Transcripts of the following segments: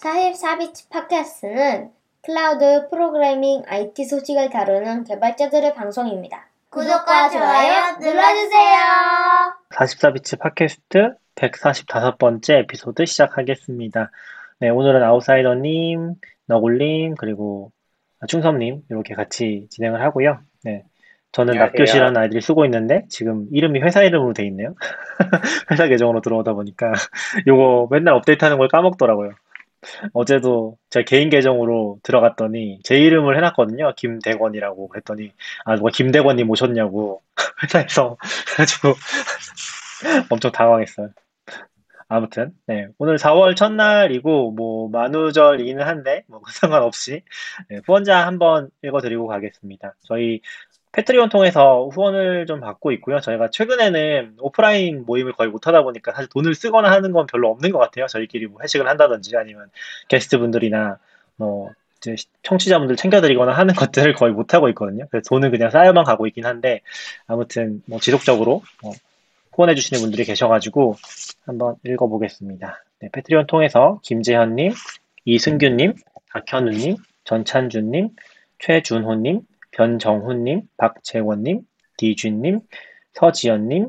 44bits 팟캐스트는 클라우드 프로그래밍 IT 소식을 다루는 개발자들의 방송입니다. 구독과 좋아요 눌러주세요. 44bits 팟캐스트 145번째 에피소드 시작하겠습니다. 네, 오늘은 아웃사이더님, 너굴님, 그리고 충섭님 이렇게 같이 진행을 하고요. 네, 저는. 낙교시라는 아이들이 쓰고 있는데 지금 이름이 회사 이름으로 돼 있네요. 회사 계정으로 들어오다 보니까 요거 맨날 업데이트하는 걸 까먹더라고요. 어제도 제 개인 계정으로 들어갔더니 제 이름을 해놨거든요. 김대권이라고 그랬더니 아 누가 김대권님 오셨냐고 회사에서 그래가지고 엄청 당황했어요. 아무튼 네 오늘 4월 첫날이고 뭐 만우절이기는 한데 뭐 상관없이 네, 후원자 한번 읽어드리고 가겠습니다. 저희 패트리온 통해서 후원을 좀 받고 있고요. 저희가 최근에는 오프라인 모임을 거의 못하다 보니까 사실 돈을 쓰거나 하는 건 별로 없는 것 같아요. 저희끼리 뭐 회식을 한다든지 아니면 게스트분들이나 뭐 이제 청취자분들 챙겨드리거나 하는 것들을 거의 못하고 있거든요. 그래서 돈은 그냥 쌓여만 가고 있긴 한데 아무튼 뭐 지속적으로 어, 후원해주시는 분들이 계셔가지고 한번 읽어보겠습니다. 네, 패트리온 통해서 김재현님, 이승규님, 박현우님, 전찬준님, 최준호님, 변정훈님, 박재원님, 디준님, 서지연님,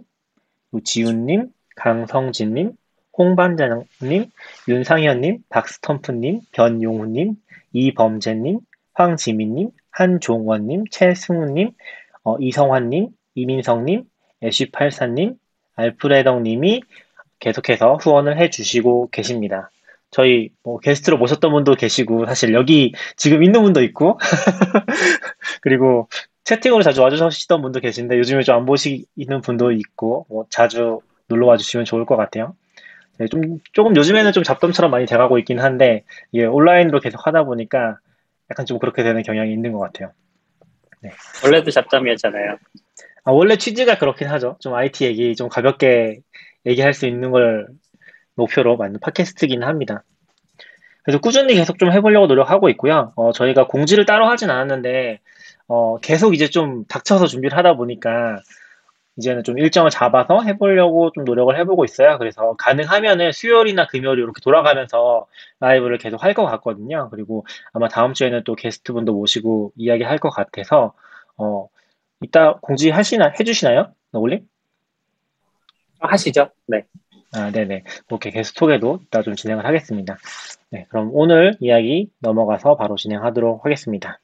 지훈님, 강성진님, 홍반장님, 윤상현님, 박스텀프님, 변용훈님, 이범재님, 황지민님, 한종원님, 최승우님, 어, 이성환님, 이민성님, 애쉬팔사님, 알프레덕님이 계속해서 후원을 해주시고 계십니다. 저희 뭐 게스트로 모셨던 분도 계시고 사실 여기 지금 있는 분도 있고 그리고 채팅으로 자주 와주시던 분도 계신데 요즘에 좀 안 보시는 분도 있고 뭐 자주 놀러 와주시면 좋을 것 같아요. 네, 좀 조금 요즘에는 좀 잡담처럼 많이 돼가고 있긴 한데 이게 온라인으로 계속 하다 보니까 약간 좀 그렇게 되는 경향이 있는 것 같아요. 원래도 잡담이었잖아요. 아, 원래 취지가 그렇긴 하죠. 좀 IT 얘기 좀 가볍게 얘기할 수 있는 걸 목표로 만든 팟캐스트긴 합니다. 그래서 꾸준히 계속 좀 해보려고 노력하고 있고요. 어, 저희가 공지를 따로 하진 않았는데, 어, 계속 이제 좀 닥쳐서 준비를 하다 보니까, 이제는 좀 일정을 잡아서 해보려고 좀 노력을 해보고 있어요. 그래서 가능하면은 수요일이나 금요일 이렇게 돌아가면서 라이브를 계속 할 것 같거든요. 그리고 아마 다음 주에는 또 게스트분도 모시고 이야기 할 것 같아서, 어, 이따 공지 하시나, 해주시나요? 너굴님? 하시죠. 네. 아, 네네. 이렇게 게스트 소개도 이따 좀 진행을 하겠습니다. 네, 그럼 오늘 이야기 넘어가서 바로 진행하도록 하겠습니다.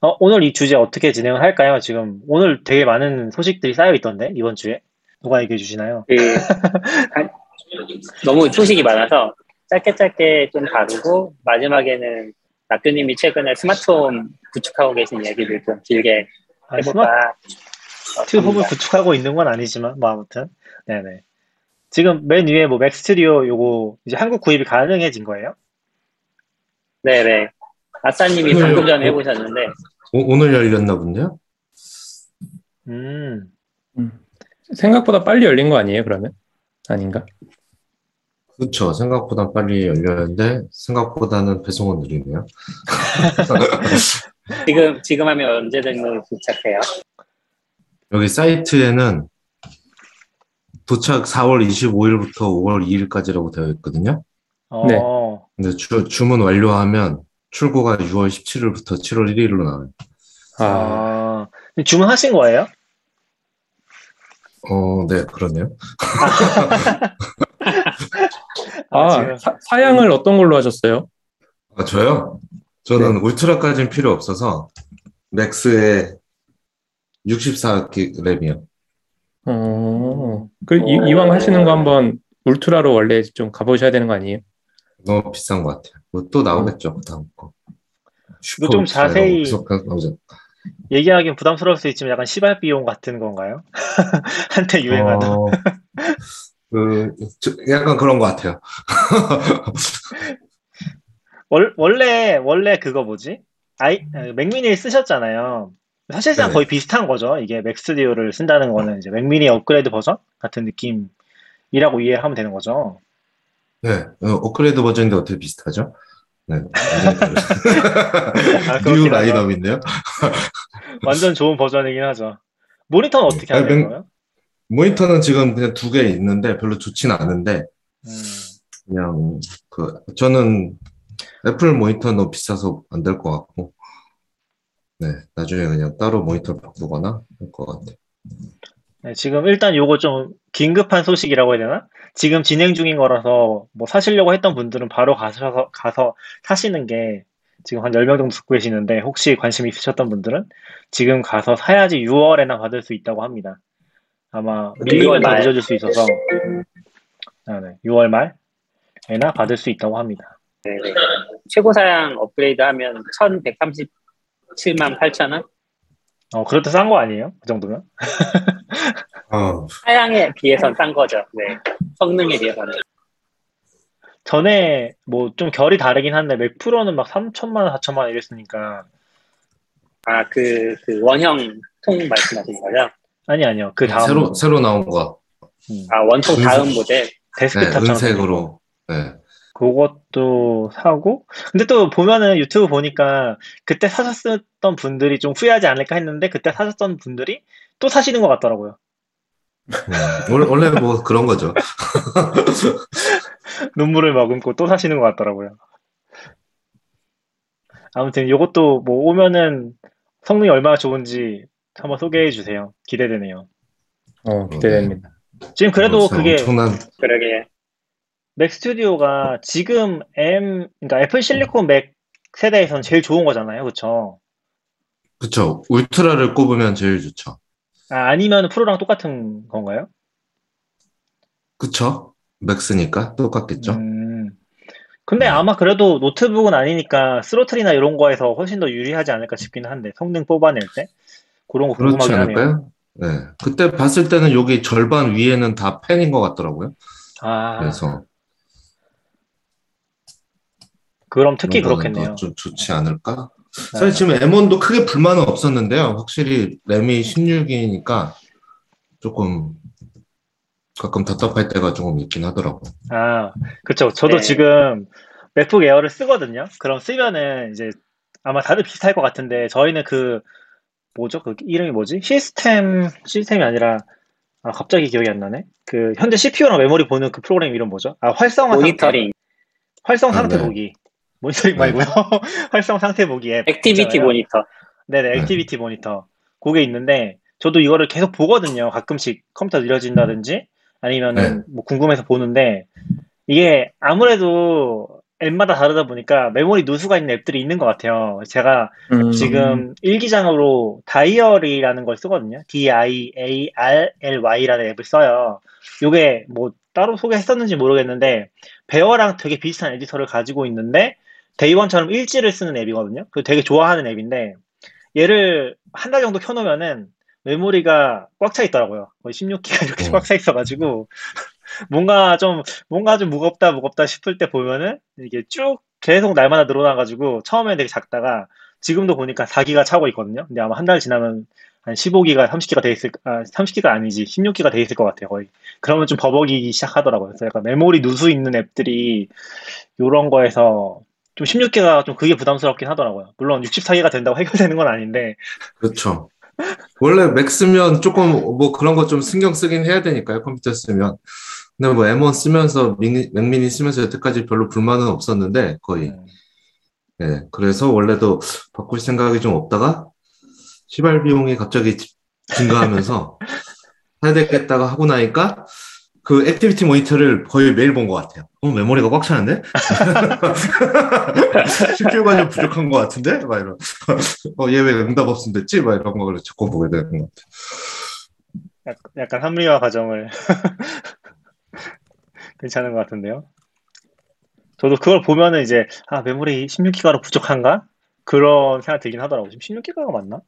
어, 오늘 이 주제 어떻게 진행을 할까요? 지금 오늘 되게 많은 소식들이 쌓여 있던데, 이번 주에. 누가 얘기해 주시나요? 그, 한- 너무 소식이 많아서 짧게 짧게 좀 다루고 마지막에는 낙교님이 최근에 스마트홈 구축하고 계신 얘기를 좀 길게 아, 해볼까. 스마트홈을 합니다. 구축하고 있는 건 아니지만, 뭐 아무튼. 네네. 지금 맨 위에 뭐 맥스튜디오 요거 이제 한국 구입이 가능해진 거예요? 네네. 아싸님이 오늘- 방금 전에 해보셨는데 오, 오늘 열렸나 본데요? 음, 생각보다 빨리 열린 거 아니에요, 그러면? 아닌가? 그렇죠. 생각보다 빨리 열렸는데 생각보다는 배송은 느리네요. 지금 지금 하면 언제든 도착해요. 여기 사이트에는 도착 4월 25일부터 5월 2일까지라고 되어 있거든요. 어, 네. 근데 주, 주문 완료하면 출고가 6월 17일부터 7월 1일로 나와요. 아, 아, 주문하신 거예요? 어, 네, 그러네요. 아, 지금- 사, 사양을 어떤 걸로 하셨어요? 아, 저요? 저는 울트라까지는 필요 없어서 맥스에 64램이요. 어, 그 이, 이왕 하시는 거 한번 울트라로 원래 좀 가보셔야 되는 거 아니에요? 너무 비싼 것 같아요. 뭐 또 나오겠죠, 그 다음 거. 좀 슈퍼 자세히- 계속 나오죠. 얘기하기엔 부담스러울 수 있지만 약간 시발 비용 같은 건가요? 한때 유행하던. 어, 그, 저- 약간 그런 것 같아요. 월, 원래, 원래 그거 뭐지? 아이, 아, 맥미니를 쓰셨잖아요. 사실상 네. 거의 비슷한 거죠. 이게 맥스튜디오를 쓴다는 거는 이제 맥미니 업그레이드 버전 같은 느낌이라고 이해하면 되는 거죠. 네, 어, 업그레이드 버전인데 어떻게 비슷하죠? 네, 아, 뉴. 라인업인데요. 완전 좋은 버전이긴 하죠. 모니터는 어떻게 아, 하는 맥- 거예요? 모니터는 지금 그냥 두 개 있는데 별로 좋진 않은데 음, 그냥 그 저는 애플 모니터는 너무 비싸서 안 될 것 같고, 네, 나중에 그냥 따로 모니터 바꾸거나 할 것 같아요. 네, 지금 일단 요거 좀 긴급한 소식이라고 해야 되나? 지금 진행 중인 거라서 뭐 사시려고 했던 분들은 바로 가셔서 가서 사시는 게 지금 한 10명 정도 듣고 계시는데 혹시 관심 있으셨던 분들은 지금 가서 사야지 6월에나 받을 수 있다고 합니다. 아마 밀리면 더 말. 늦어질 수 있어서 아, 네. 6월 말에나 받을 수 있다고 합니다. 네, 네. 최고 사양 업그레이드 하면 1137만 8천 원? 어, 그래도 싼거 아니에요? 그 정도면? 어, 사양에 비해선 싼 거죠. 네. 성능에 비해서는. 전에 뭐 좀 결이 다르긴 한데 맥 프로는 막 3천만 원, 4천만 원 이랬으니까 아, 그, 그 원형 통 말씀하시는 거죠? 아니 아니요. 그 다음 새로, 새로 나온 거. 음, 아, 원통. 다음 모델. 네, 데스크탑처럼 은색으로. 네. 그것도 사고 근데 또 보면은 유튜브 보니까 그때 사셨던 분들이 좀 후회하지 않을까 했는데 그때 사셨던 분들이 또 사시는 것 같더라고요. 음, 원래, 원래 뭐 그런 거죠. 눈물을 머금고 또 사시는 것 같더라고요. 아무튼 이것도 뭐 오면은 성능이 얼마나 좋은지 한번 소개해 주세요. 기대되네요. 어, 기대됩니다. 지금 그래도 그게 엄청난, 그러게. 맥 스튜디오가 지금 M 그러니까 애플 실리콘 맥 세대에서는 제일 좋은 거잖아요. 그렇죠? 그쵸. 울트라를 꼽으면 제일 좋죠. 아, 아니면 프로랑 똑같은 건가요? 그쵸? 맥스니까 똑같겠죠. 음. 근데 네. 아마 그래도 노트북은 아니니까 스로틀이나 이런 거에서 훨씬 더 유리하지 않을까 싶긴 한데 성능 뽑아낼 때 그런 거 그렇지 궁금하긴 하네요. 않을까요? 네. 그때 봤을 때는 여기 절반 위에는 다 펜인 것 같더라고요. 아, 그래서 그럼 특히 그렇겠네요. 더좀 좋지 않을까? 네. 사실 지금 M1도 크게 불만은 없었는데요. 확실히 램이 16이니까 조금 가끔 답답할 때가 조금 있긴 하더라고요. 아, 그렇죠. 저도 네. 지금 맥북 에어를 쓰거든요. 그럼 쓰면은 이제 아마 다들 비슷할 것 같은데 저희는 그 뭐죠? 그 이름이 뭐지? 시스템 시스템이 아니라 아 갑자기 기억이 안 나네. 그 현재 CPU랑 메모리 보는 그 프로그램 이름 뭐죠? 아 활성화 상태. 모니터링, 활성 아, 상태 네. 보기. 모니터링 네. 말고요. 활성 상태 보기 앱. Activity 있잖아요. 모니터. 네네, 네. Activity Monitor. 그게 있는데, 저도 이거를 계속 보거든요. 가끔씩 컴퓨터 느려진다든지, 아니면은 네. 뭐 궁금해서 보는데, 이게 아무래도 앱마다 다르다 보니까 메모리 누수가 있는 앱들이 있는 것 같아요. 제가 음, 지금 일기장으로 Diarly라는 걸 쓰거든요. D-I-A-R-L-Y라는 앱을 써요. 요게 뭐 따로 소개했었는지 모르겠는데, 베어랑 되게 비슷한 에디터를 가지고 있는데, 데이원처럼 일지를 쓰는 앱이거든요. 그 되게 좋아하는 앱인데, 얘를 한 달 정도 켜놓으면은 메모리가 꽉 차 있더라고요. 거의 16기가 이렇게 음. 꽉차 있어가지고, 뭔가 좀, 뭔가 좀 무겁다, 무겁다 싶을 때 보면은, 이게 쭉 계속 날마다 늘어나가지고, 처음엔 되게 작다가, 지금도 보니까 4기가 차고 있거든요. 근데 아마 한 달 지나면 한 15기가, 30기가 돼 있을, 아, 30기가 아니지, 16기가 돼 있을 것 같아요, 거의. 그러면 좀 버벅이기 시작하더라고요. 그래서 약간 메모리 누수 있는 앱들이, 요런 거에서, 좀 16기가 좀 그게 부담스럽긴 하더라고요. 물론 64기가 된다고 해결되는 건 아닌데, 그렇죠. 원래 맥스면 조금 뭐 그런 거 좀 신경 쓰긴 해야 되니까요. 컴퓨터 쓰면. 근데 뭐 M1 쓰면서 미니, 맥미니 쓰면서 여태까지 별로 불만은 없었는데 거의. 음, 네. 그래서 원래도 바꿀 생각이 좀 없다가 시발 비용이 갑자기 증가하면서 사야 되겠다가 하고 나니까 그 Activity Monitor를 거의 매일 본 것 같아요. 어, 메모리가 꽉 차는데? CPU가 좀 부족한 것 같은데? 막 이런. 어, 얘 왜 응답 없음 됐지? 막 이런 거를 자꾸 보게 되는 것 같아요. 약- 약간 합리화 과정을 괜찮은 것 같은데요. 저도 그걸 보면은 이제 아 메모리 16기가로 부족한가? 그런 생각 들긴 하더라고요. 지금 16기가가 맞나?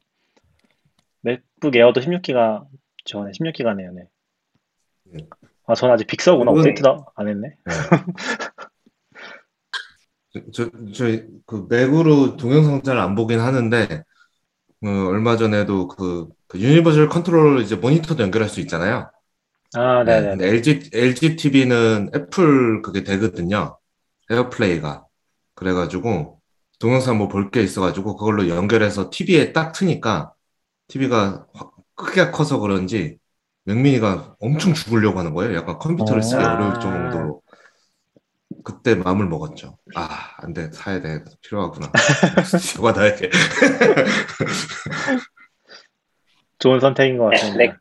맥북 에어도 16기가 저네 16기가네요. 네. 네. 아 저는 아직 Big Sur구나 업데이트도 안 했네. 저, 저, 그, 맥으로 동영상 잘 안 보긴 하는데, 어, 얼마 전에도 그, 그 Universal Control 이제 모니터도 연결할 수 있잖아요. 아 네, 네네. 근데 LG, LG TV는 애플 그게 되거든요. AirPlay가. 그래가지고, 동영상 뭐 볼 게 있어가지고, 그걸로 연결해서 TV에 딱 트니까, TV가 크기가 커서 그런지, Mac mini가 엄청 죽으려고 하는 거예요. 약간 컴퓨터를 쓰기 어. 어려울 정도로. 그때 마음을 먹었죠. 아, 안 돼. 사야 돼. 필요하구나. 스튜디오가 나에게. 좋은 선택인 것 네, 같습니다. 맥,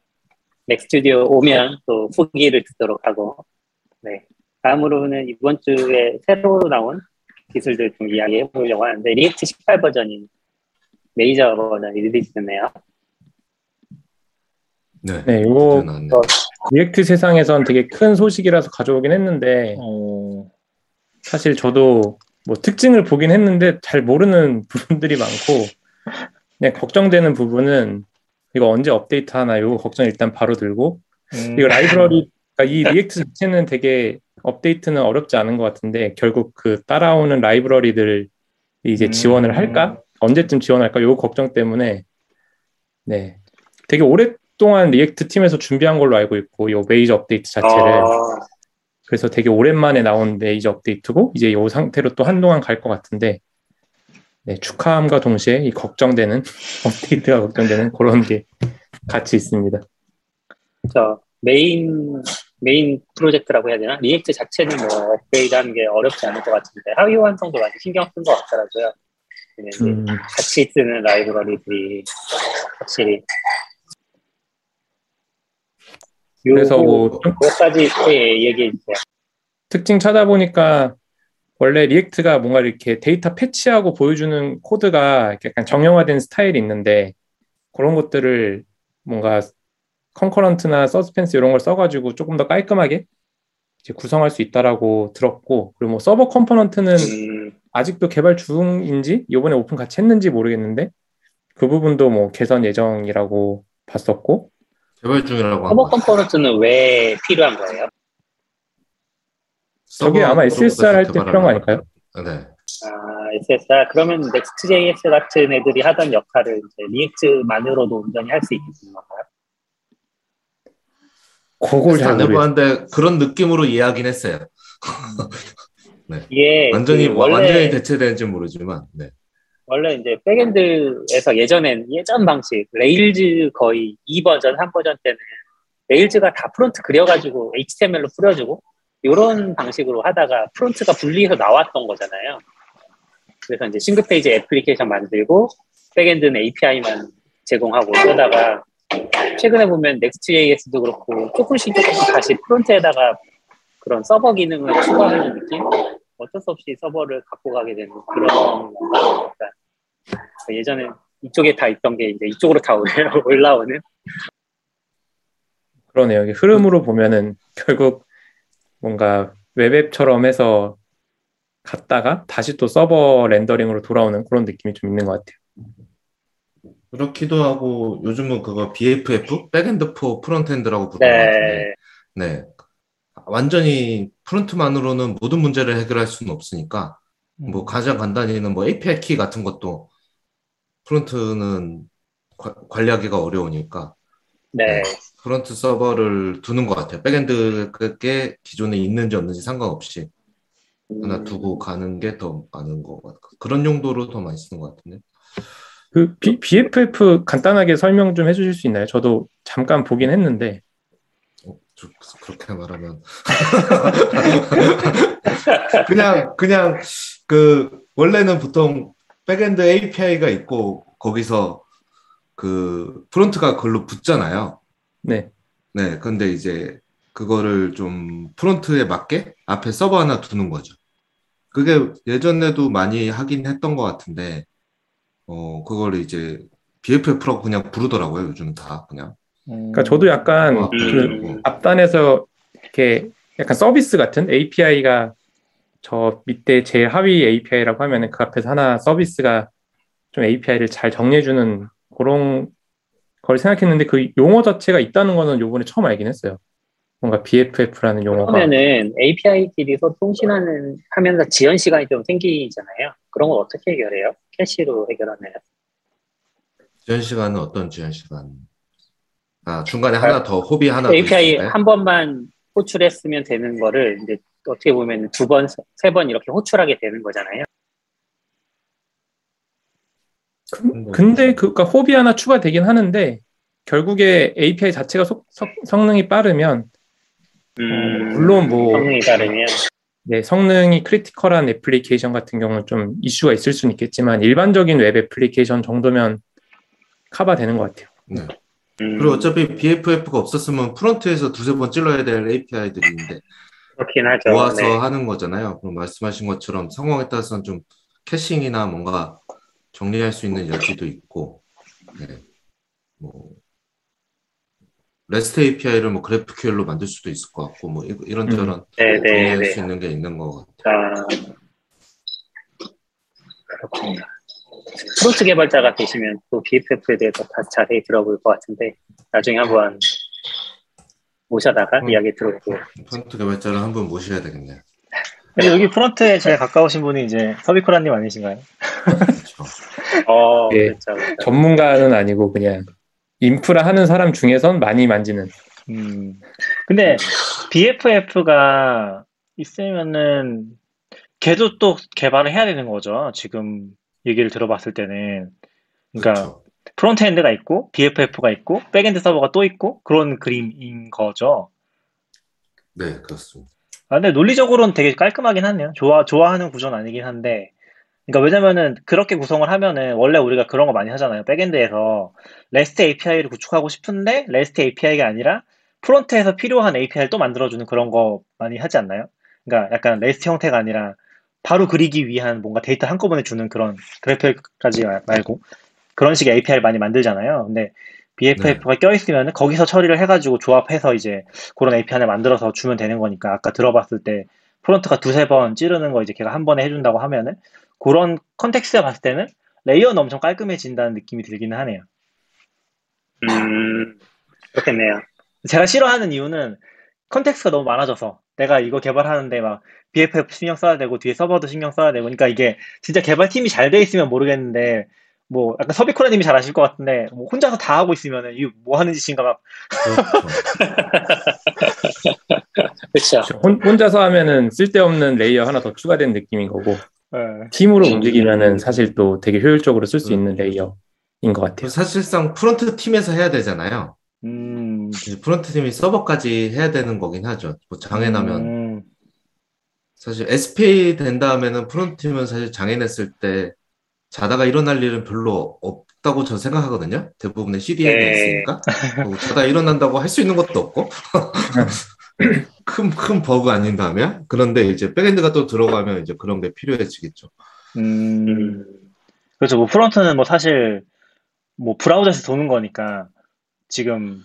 Mac Studio 오면 또 후기를 듣도록 하고 네 다음으로는 이번 주에 새로 나온 기술들 좀 이야기해 보려고 하는데 React 18 버전인 메이저 버전이 release됐네요. 네. 네, 이거 나왔네. React 세상에선 되게 큰 소식이라서 가져오긴 했는데 어, 사실 저도 뭐 특징을 보긴 했는데 잘 모르는 부분들이 많고 그냥 걱정되는 부분은 이거 언제 업데이트 하나 요 걱정 일단 바로 들고 음, 이거 라이브러리 그러니까 이 React 자체는 되게 업데이트는 어렵지 않은 것 같은데 결국 그 따라오는 라이브러리들 이제 음. 지원을 할까 언제쯤 지원할까 요 걱정 때문에 네 되게 오랫 동안 React 팀에서 준비한 걸로 알고 있고 요 메이저 업데이트 자체를 어, 그래서 되게 오랜만에 나온 메이저 업데이트고 이제 이 상태로 또 한동안 갈 것 같은데 네, 축하함과 동시에 이 걱정되는 업데이트가 걱정되는 그런 게 같이 있습니다. 저 메인 메인 프로젝트라고 해야 되나? React 자체는 뭐 업그레이드하는 게 어렵지 않을 것 같은데 하위 호환성도 많이 신경 쓴 것 같더라고요. 이제 음, 같이 쓰는 라이브러리들이 확실히 그래서 뭐 좀- 몇 가지 예, 얘기해 주세요. 특징 찾아보니까 원래 React가 뭔가 이렇게 데이터 fetch하고 보여주는 코드가 약간 정형화된 스타일이 있는데 그런 것들을 뭔가 concurrent나 Suspense 이런 걸 써가지고 조금 더 깔끔하게 구성할 수 있다라고 들었고 그리고 뭐 서버 component는 음, 아직도 개발 중인지 이번에 오픈 같이 했는지 모르겠는데 그 부분도 뭐 개선 예정이라고 봤었고 개발 중이라고 거. component는 왜 필요한 거예요? 저게 아마 SSR 할 때 필요한 거 아닐까요? 네. 아, SSR 그러면 Next.js 같은 애들이 하던 역할을 이제 React만으로도 온전히 할 수 있는 건가요? 그걸 잘. 해봤는데 그런 느낌으로 이해하긴 했어요. 이게 완전히 그 원래 완전히 대체되는지 모르지만. 네. 원래 이제 backend에서 예전엔 예전 방식 Rails 거의 2버전 3버전 때는 Rails가 다 front 그려가지고 HTML로 뿌려주고 이런 방식으로 하다가 front가 분리해서 나왔던 거잖아요. 그래서 이제 싱글 페이지 애플리케이션 만들고 backend는 API만 제공하고 그러다가 최근에 보면 Next.js도 그렇고 조금씩 조금씩 다시 front에다가 그런 서버 기능을 추가하는 느낌? 어쩔 수 없이 서버를 갖고 가게 되는 그런 예전에 이쪽에 다 있던 게 이제 이쪽으로 다 올라- 올라오는 그러네요. 이게 흐름으로 보면은 결국 뭔가 web app처럼 해서 갔다가 다시 또 서버 rendering으로 돌아오는 그런 느낌이 좀 있는 것 같아요. 그렇기도 하고 요즘은 그거 BFF backend for frontend라고 부르는 것 같은데. 네, 네. 완전히 front만으로는 모든 문제를 해결할 수는 없으니까 뭐 가장 간단히는 뭐 API 키 같은 것도 front는 과- 관리하기가 어려우니까 네, front 서버를 두는 것 같아요. backend가 기존에 있는지 없는지 상관없이 하나 음, 두고 가는 게 더 많은 것 같아요. 그런 용도로 더 많이 쓰는 것 같은데. 그 B, BFF 간단하게 설명 좀 해주실 수 있나요? 저도 잠깐 보긴 했는데 어, 저- 그렇게 말하면 그냥 그냥 그 원래는 보통 backend API가 있고 거기서 그 front가 그걸로 붙잖아요. 네, 네, 근데 이제 그거를 좀 front에 맞게 앞에 서버 하나 두는 거죠. 그게 예전에도 많이 하긴 했던 것 같은데, 어, 그거를 이제 BFF라고 그냥 부르더라고요, 요즘은 다 그냥. 음, 그러니까 저도 약간 어, 그 음. 앞단에서 이렇게 약간 서비스 같은 API가 저 밑에 제일 하위 API라고 하면은 그 앞에서 하나 서비스가 좀 API를 잘 정리해주는 그런 걸 생각했는데 그 용어 자체가 있다는 거는 요번에 처음 알긴 했어요. 뭔가 BFF라는 용어가. 그러면은 API끼리 서 통신하는 하면서 지연 시간이 좀 생기잖아요. 그런 걸 어떻게 해결해요? 캐시로 해결하나요? 지연 시간은 어떤 지연 시간? 아, 중간에 하나 더, hop이 하나 더 API? 한 번만 호출했으면 되는 거를 이제 어떻게 보면 두 번, 세 번 이렇게 호출하게 되는 거잖아요. 그- 근데 그, 그니까 hop이 하나 추가되긴 하는데 결국에 API 자체가 속- 성- 성능이 빠르면 음, 물론 뭐- 성능이 다르면 네, 성능이 critical한 애플리케이션 같은 경우는 좀 이슈가 있을 수는 있겠지만 일반적인 웹 애플리케이션 정도면 커버 되는 것 같아요. 네. 음, 그리고 어차피 BFF가 없었으면 front에서 두세 번 찔러야 될 API들이 있는데 그렇긴 하죠. 모아서 네. 하는 거잖아요. 그럼 말씀하신 것처럼 상황에 따라서는 좀 caching이나 뭔가 정리할 수 있는 여지도 있고, 네. 뭐 REST API를 뭐 GraphQL로 만들 수도 있을 것 같고, 뭐 이- 이런저런 네, 네, 정리할 네. 수 있는 게 있는 것 같아요. 아, 그렇군요. front 개발자가 계시면 또 BFF에 대해서 다 자세히 들어볼 것 같은데 나중에 한번 모셔다가 음. 이야기 들어보고 front 개발자를 한분 모셔야 되겠네요. 근데 여기 front에 제일 가까우신 분이 이제 서비쿠라님 아니신가요? 그렇죠. 어, 예. 그렇죠, 그렇죠. 전문가는 아니고 그냥 인프라 하는 사람 중에선 많이 만지는. 음. 근데 BFF가 있으면은 걔도 또 개발을 해야 되는 거죠. 지금 얘기를 들어봤을 때는. 그러니까 그렇죠. frontend가 있고 BFF가 있고 backend 서버가 또 있고 그런 그림인 거죠. 네, 그렇습니다. 아, 근데 논리적으로는 되게 깔끔하긴 하네요. 좋아, 좋아하는 구조는 아니긴 한데. 그러니까 왜냐면은 그렇게 구성을 하면은 원래 우리가 그런 거 많이 하잖아요. backend에서 REST API를 구축하고 싶은데 REST API가 아니라 front에서 필요한 API를 또 만들어주는 그런 거 많이 하지 않나요? 그러니까 약간 REST 형태가 아니라 바로 그리기 위한 뭔가 데이터 한꺼번에 주는 그런 GraphQL까지 마- 말고 그런 식의 API를 많이 만들잖아요. 근데 BFF가 껴있으면 거기서 처리를 해가지고 조합해서 이제 그런 API를 만들어서 주면 되는 거니까 아까 들어봤을 때 front가 두세 번 찌르는 거 이제 걔가 한 번에 해준다고 하면은 그런 context에 봤을 때는 layer는 엄청 깔끔해진다는 느낌이 들기는 하네요. 음, 그렇겠네요. 제가 싫어하는 이유는 context가 너무 많아져서 내가 이거 개발하는데 막 BFF 신경 써야 되고 뒤에 서버도 신경 써야 되고 그러니까 이게 진짜 개발팀이 잘 돼 있으면 모르겠는데 뭐 약간 서비코라님이 잘 아실 것 같은데 뭐 혼자서 다 하고 있으면은 이거 뭐 하는 짓인가 막 그렇죠. 그렇죠. 혼, 혼자서 하면은 쓸데없는 layer 하나 더 추가된 느낌인 거고 예. 팀으로 움직이면은 사실 또 되게 효율적으로 쓸 수 있는 layer인 것 같아요. 사실상 front 팀에서 해야 되잖아요. 음, front 팀이 서버까지 해야 되는 거긴 하죠. 뭐 장애 나면 음, 사실 SPA 된 다음에는 front 팀은 사실 장애 냈을 때 자다가 일어날 일은 별로 없다고 저는 생각하거든요. 대부분의 CDN에 네. 있으니까. 뭐 자다 일어난다고 할 수 있는 것도 없고. 큰, 큰 버그 아닌다면? 그런데 이제 backend가 또 들어가면 이제 그런 게 필요해지겠죠. 음. 음, 그렇죠. 뭐 front는 뭐 사실 뭐 브라우저에서 도는 거니까 지금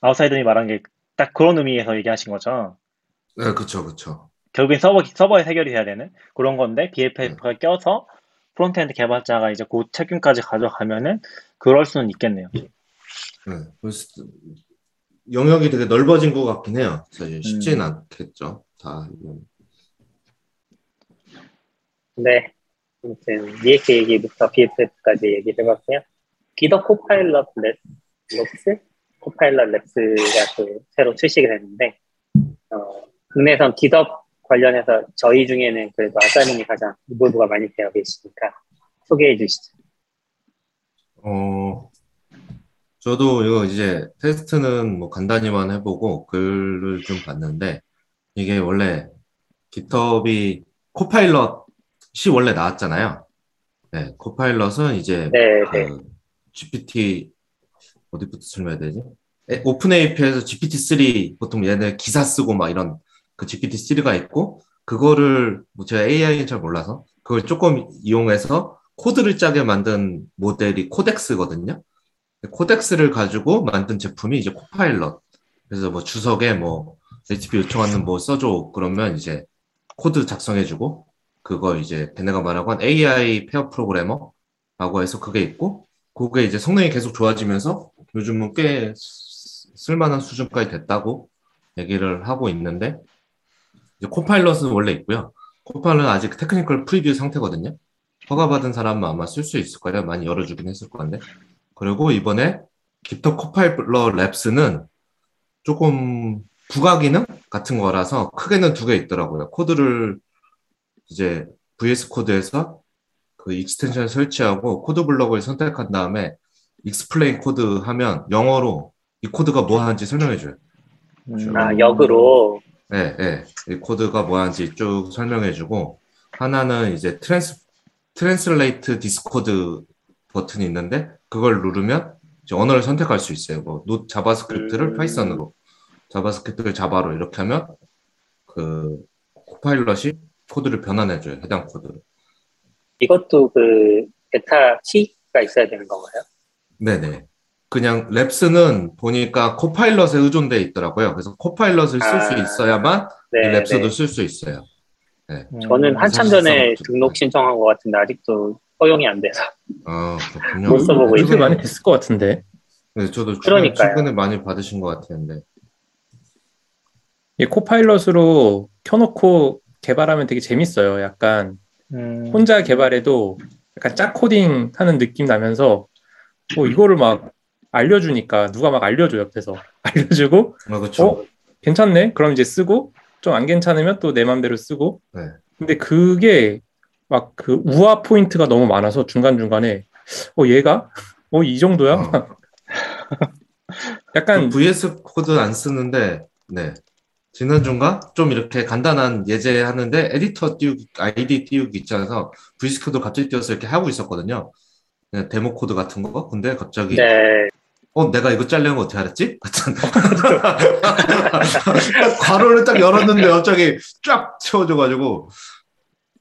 아웃사이더님 말한 게 딱 그런 의미에서 얘기하신 거죠. 네, 그쵸, 그쵸. 결국엔 서버, 서버에 해결이 돼야 되는 그런 건데 BFF가 껴서 frontend 개발자가 이제 그 책임까지 가져가면은 그럴 수는 있겠네요. 네. 영역이 되게 넓어진 것 같긴 해요. 사실 쉽지는 않겠죠. 다. 이건. 네. 아무튼 EX 얘기부터 BFF까지 얘기를 해봤고요. GitHub Copilot Lab, Labs? Copilot Labs가 또 새로 출시가 됐는데 어, 국내에선 GitHub 관련해서 저희 중에는 그래도 아싸님이 가장 involve가 많이 되어 계시니까 소개해 주시죠. 어, 저도 이거 이제 테스트는 뭐 간단히만 해보고 글을 좀 봤는데 이게 원래 GitHub Copilot이 원래 나왔잖아요. 네, Copilot은 이제 네, 그 네. GPT 어디부터 설명해야 되지? 에, OpenAI에서 GPT-3 보통 얘네 기사 쓰고 막 이런 그 GPT-3가 있고 그거를 뭐 제가 AI는 잘 몰라서 그걸 조금 이용해서 코드를 짜게 만든 모델이 Codex거든요. Codex를 가지고 만든 제품이 이제 Copilot. 그래서 뭐 주석에 뭐 HTTP 요청하는 뭐 써줘 그러면 이제 코드 작성해주고 그거 이제 걔네가 말하고 한 AI pair programmer라고 해서 그게 있고 그게 이제 성능이 계속 좋아지면서 요즘은 꽤 쓰- 쓸만한 수준까지 됐다고 얘기를 하고 있는데 이제 Copilot은 원래 있고요. Copilot은 아직 technical preview 상태거든요. 허가받은 사람은 아마 쓸 수 있을 거예요. 많이 열어주긴 했을 건데. 그리고 이번에 GitHub Copilot Labs는 조금 부가 기능 같은 거라서 크게는 두 개 있더라고요. 코드를 이제 VS Code에서 그 extension 설치하고 코드 블럭을 선택한 다음에 explain code 하면 영어로 이 코드가 뭐 하는지 설명해 줘요. 음, 아, 역으로. 예, 예. 이 코드가 뭐하는지 쭉 설명해주고, 하나는 이제 trans, translate this code 버튼이 있는데, 그걸 누르면 이제 언어를 선택할 수 있어요. 뭐, 노, 자바스크립트를 음. 파이썬으로, 자바스크립트를 자바로 이렇게 하면, 그, Copilot이 코드를 변환해줘요. 해당 코드를. 이것도 그 베타 키가 있어야 되는 건가요? 네네. 그냥 Labs는 보니까 Copilot에 의존돼 있더라고요. 그래서 Copilot을 쓸수 아, 있어야만 네, 랩스도 네. 쓸수 있어요. 음, 저는 한참 사실상 전에. 등록 신청한 것 같은데 아직도 허용이 안 돼서 아, 그렇군요. 못 써보고 있어요. 많이 됐을 것 같은데. 네, 저도 최근, 그러니까요. 최근에 많이 받으신 것 같았는데. 이 코파일럿으로 켜놓고 개발하면 되게 재밌어요. 약간 음, 혼자 개발해도 약간 짝 코딩 하는 느낌 나면서 뭐 이거를 막 알려주니까 누가 막 알려줘 옆에서 알려주고 아, 그렇죠. 어 괜찮네 그럼 이제 쓰고 좀 안 괜찮으면 또 내 맘대로 쓰고 네. 근데 그게 막 그 wow 포인트가 너무 많아서 중간 중간에 어 얘가 어 이 정도야 어. 약간 그 VS Code 안 쓰는데, 네. 지난주인가? 좀 이렇게 간단한 예제 하는데, 에디터 띄우기, IDE 띄우기 귀찮아서, VS Code 갑자기 띄워서 이렇게 하고 있었거든요. 그냥 데모 코드 같은 거. 근데 갑자기, 네, 어, 내가 이거 잘려는 거 어떻게 알았지? 같은. 괄호를 딱 열었는데 갑자기 쫙 채워줘가지고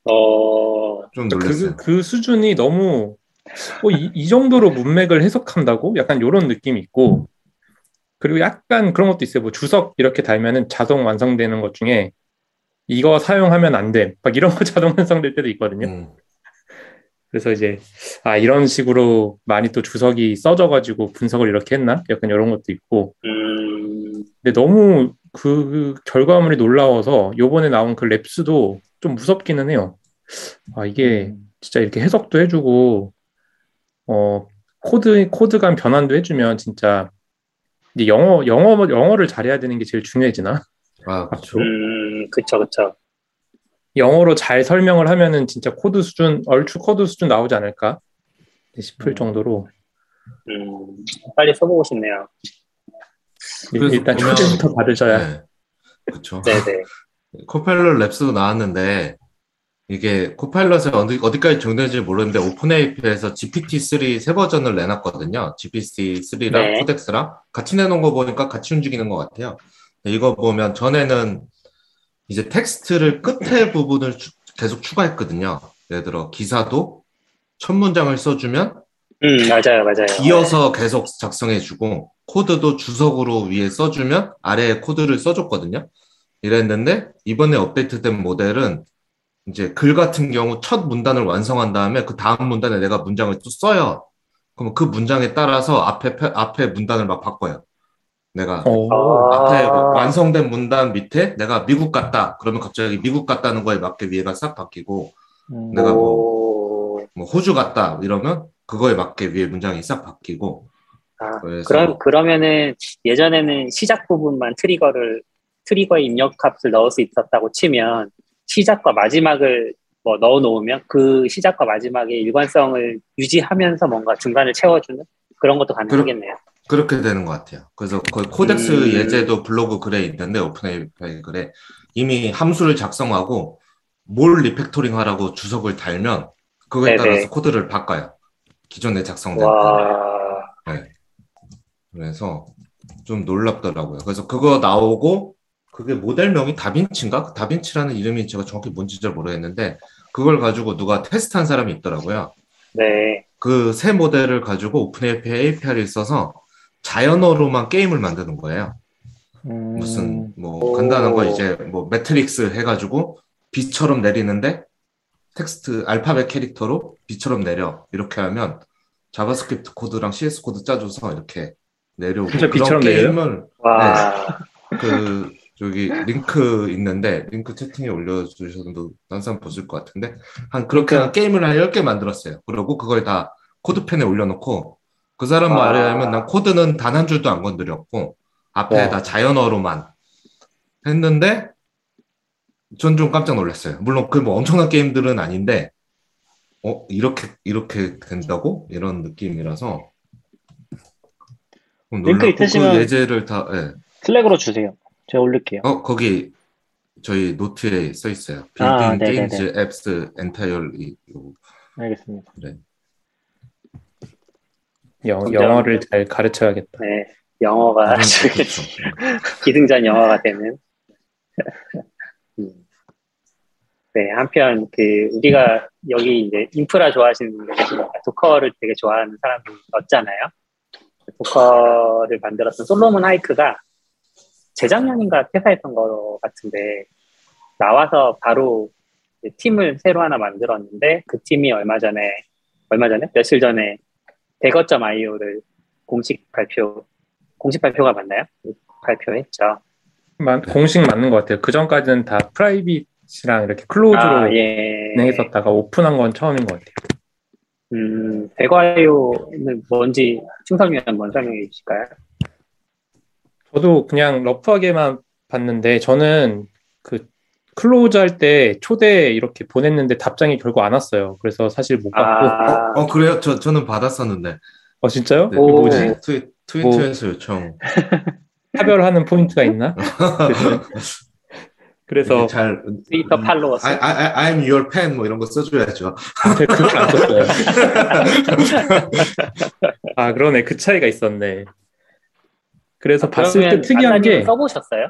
어, 좀 놀랐어요. 그, 그 수준이 너무 어, 이, 이 정도로 문맥을 해석한다고? 약간 이런 느낌이 있고 그리고 약간 그런 것도 있어요. 뭐 주석 이렇게 달면은 자동 완성되는 것 중에 이거 사용하면 안 돼. 막 이런 거 자동 완성될 때도 있거든요. 음, 그래서 이제 아 이런 식으로 많이 또 주석이 써져가지고 분석을 이렇게 했나? 약간 이런 것도 있고 음, 근데 너무 그 결과물이 놀라워서 요번에 나온 그 Labs도 좀 무섭기는 해요. 아 이게 진짜 이렇게 해석도 해주고 어 코드 코드 간 변환도 해주면 진짜 이제 영어 영어 영어를 잘해야 되는 게 제일 중요해지나? 아, 그렇죠. 음, 그쵸, 그쵸. 영어로 잘 설명을 하면은 진짜 코드 수준 얼추 코드 수준 나오지 않을까 싶을 음. 정도로 음, 빨리 써보고 싶네요. 일단 보면- 초대부터 받으셔야 네. 그렇죠. 네네. Copilot Labs도 나왔는데 이게 Copilot에 어디, 어디까지 적용되는지 모르는데 OpenAI에서 GPT-3 새 버전을 내놨거든요. GPT-3랑 네. Codex랑 같이 내놓은 거 보니까 같이 움직이는 것 같아요. 이거 보면 전에는 이제 텍스트를 끝에 부분을 추- 계속 추가했거든요. 예를 들어 기사도 첫 문장을 써주면 음, 맞아요, 맞아요. 이어서 계속 작성해주고 코드도 주석으로 위에 써주면 아래에 코드를 써줬거든요. 이랬는데 이번에 업데이트된 모델은 이제 글 같은 경우 첫 문단을 완성한 다음에 그 다음 문단에 내가 문장을 또 써요. 그럼 그 문장에 따라서 앞에 펴- 앞에 문단을 막 바꿔요. 내가 어, 아. 앞에 완성된 문단 밑에 내가 미국 갔다. 그러면 갑자기 미국 갔다는 거에 맞게 위에가 싹 바뀌고 음, 내가 뭐 오, 뭐 호주 갔다 이러면 그거에 맞게 위에 문장이 싹 바뀌고. 아, 그래서 그럼, 그러면은 예전에는 시작 부분만 트리거를, 트리거의 입력 값을 넣을 수 있었다고 치면 시작과 마지막을 뭐 넣어 놓으면 그 시작과 마지막의 일관성을 유지하면서 뭔가 중간을 채워주는 그런 것도 가능하겠네요. 그렇게 되는 것 같아요. 그래서 거의 Codex 음. 예제도 블로그 글에 있는데 OpenAI 글에 이미 함수를 작성하고 뭘 refactoring 하라고 주석을 달면 그거에 네네. 따라서 코드를 바꿔요. 기존에 작성된. 와, 그래서 좀 놀랍더라고요. 그래서 그거 나오고 그게 모델명이 Davinci인가? 그 Davinci라는 이름이 제가 정확히 뭔지 잘 모르겠는데 그걸 가지고 누가 테스트한 사람이 있더라고요. 네. 그 새 모델을 가지고 OpenAI API를 써서 자연어로만 게임을 만드는 거예요. 음, 무슨 뭐 오. 간단한 거 이제 뭐 매트릭스 해가지고 비처럼 내리는데 텍스트 알파벳 캐릭터로 비처럼 내려 이렇게 하면 JavaScript 코드랑 CSS 코드 짜줘서 이렇게 내려오고 진짜 그런? 게임을 와, 그 저기 링크 있는데 링크 채팅에 올려주셔도 딴 사람 보실 것 같은데 한 그렇게 한 게임을 한 10개 만들었어요. 그리고 그걸 다 코드펜에 올려놓고 그 사람 와. 말에 하면 난 코드는 단 한 줄도 안 건드렸고 앞에 와. 다 자연어로만 했는데 전 좀 깜짝 놀랐어요. 물론 그 뭐 엄청난 게임들은 아닌데 어 이렇게 이렇게 된다고 이런 느낌이라서 좀 링크 놀랍고 있으시면- 그 예제를 다 예. 슬랙으로 주세요. 제가 올릴게요. 어, 거기 저희 노트에 써 있어요. 아, Building 네네네. Games Apps Entirely. 요- 알겠습니다. 그래. 영, 영어를 잘 가르쳐야겠다. 네, 영어가 아주 그렇죠. 기승전 영어가 되는. 음. 네, 한편 그 우리가 여기 이제 인프라 좋아하시는 분들 계시니까 도커를 되게 좋아하는 사람들이 없잖아요. Docker를 만들었던 Solomon Hykes가 재작년인가 퇴사했던 거 같은데 나와서 바로 팀을 새로 하나 만들었는데 그 팀이 얼마 전에 얼마 전에 며칠 전에 Dagger.io를 공식 발표 공식 발표가 맞나요? 발표했죠. 마- 공식 맞는 것 같아요. 그 전까지는 다 private이랑 이렇게 close로 아, 예. 진행했었다가 오픈한 건 처음인 것 같아요. 음, Dagger.io는 뭔지 충성위원 한번 설명해 주실까요? 저도 그냥 rough하게만 봤는데 저는 그 close 할 때 초대 이렇게 보냈는데 답장이 결국 안 왔어요. 그래서 사실 못 받고 아, 어, 그래요? 저, 저는 받았었는데. 어 진짜요? 네. 이거 오. 뭐지? 네, 트위, Twitter에서 요청. 차별하는 포인트가 있나? 그래서 잘. 트위터 음, 팔로워스. I, I, I, I'm your fan 뭐 이런 거 써줘야죠. 제가 그걸 안 썼어요. 아 그러네 그 차이가 있었네. 그래서 봤을 때 특이한 게 써보셨어요?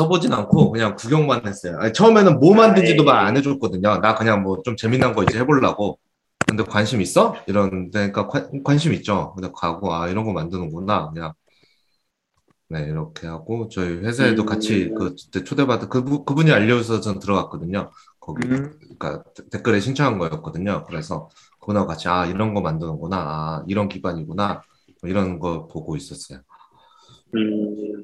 써보진 않고 그냥 구경만 했어요. 아니, 처음에는 뭐 만든지도 아이. 말안 해줬거든요. 나 그냥 뭐 좀 재미난 거 이제 해보려고. 근데 관심 있어? 이런 데니까 관, 관심 있죠. 근데 가고 아 이런 거 만드는구나. 그냥 네 이렇게 하고 저희 회사에도 음. 같이 그 그때 초대받은 그 그분이 알려줘서 전 들어갔거든요. 거기 음, 그러니까 데- 댓글에 신청한 거였거든요. 그래서 그분하고 같이 아 이런 거 만드는구나. 아 이런 기반이구나. 뭐 이런 거 보고 있었어요. 음,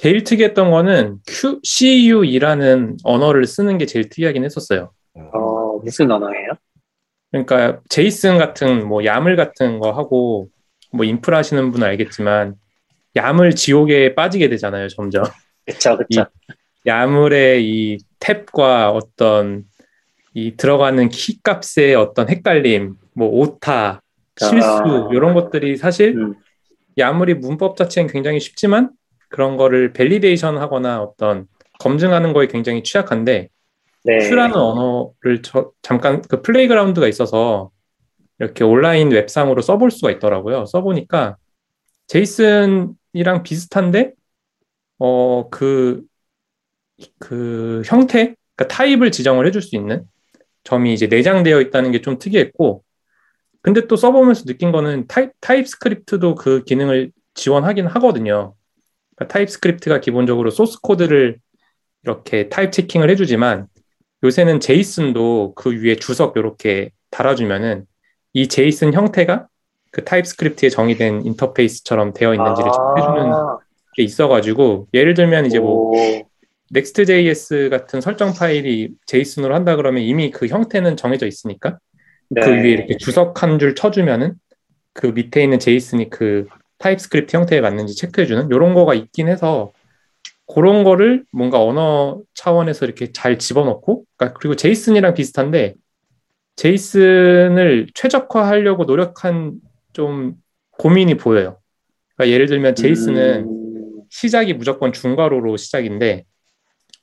제일 특이했던 거는 Q, CU이라는 언어를 쓰는 게 제일 특이하긴 했었어요. 어, 무슨 언어예요? 그러니까 제이슨 같은 뭐 야물 같은 거 하고 뭐 인프라 하시는 분은 알겠지만 YAML 지옥에 빠지게 되잖아요, 점점. 그쵸, 그쵸. YAML의 이 탭과 어떤 이 들어가는 키 값의 어떤 헷갈림, 뭐 오타, 실수 아. 이런 것들이 사실 음, YAML이 문법 자체는 굉장히 쉽지만 그런 거를 validation 하거나 어떤 검증하는 거에 굉장히 취약한데 네. CUE라는 언어를 저- 잠깐 그 playground가 있어서 이렇게 온라인 웹상으로 써볼 수가 있더라고요. 써보니까 JSON이랑 비슷한데 어그그 형태, 그러니까 타입을 지정을 해줄 수 있는 점이 이제 내장되어 있다는 게 좀 특이했고, 근데 또 써보면서 느낀 거는 타입, TypeScript도 그 기능을 지원하긴 하거든요. 그러니까 TypeScript가 기본적으로 소스 코드를 이렇게 type checking을 해주지만 요새는 JSON도 그 위에 주석 이렇게 달아주면은 이 JSON 형태가 그 TypeScript에 정의된 인터페이스처럼 되어 있는지를 아, 게 있어가지고 예를 들면 이제 뭐 오, Next.js 같은 설정 파일이 JSON으로 한다 그러면 이미 그 형태는 정해져 있으니까 네. 그 위에 이렇게 주석 한 줄 쳐주면은 그 밑에 있는 JSON이 그 TypeScript 형태에 맞는지 체크해주는 이런 거가 있긴 해서 그런 거를 뭔가 언어 차원에서 이렇게 잘 집어넣고 그러니까 그리고 제이슨이랑 비슷한데 제이슨을 최적화하려고 노력한 좀 고민이 보여요. 그러니까 예를 들면 제이슨은 음, 시작이 무조건 중괄호로 시작인데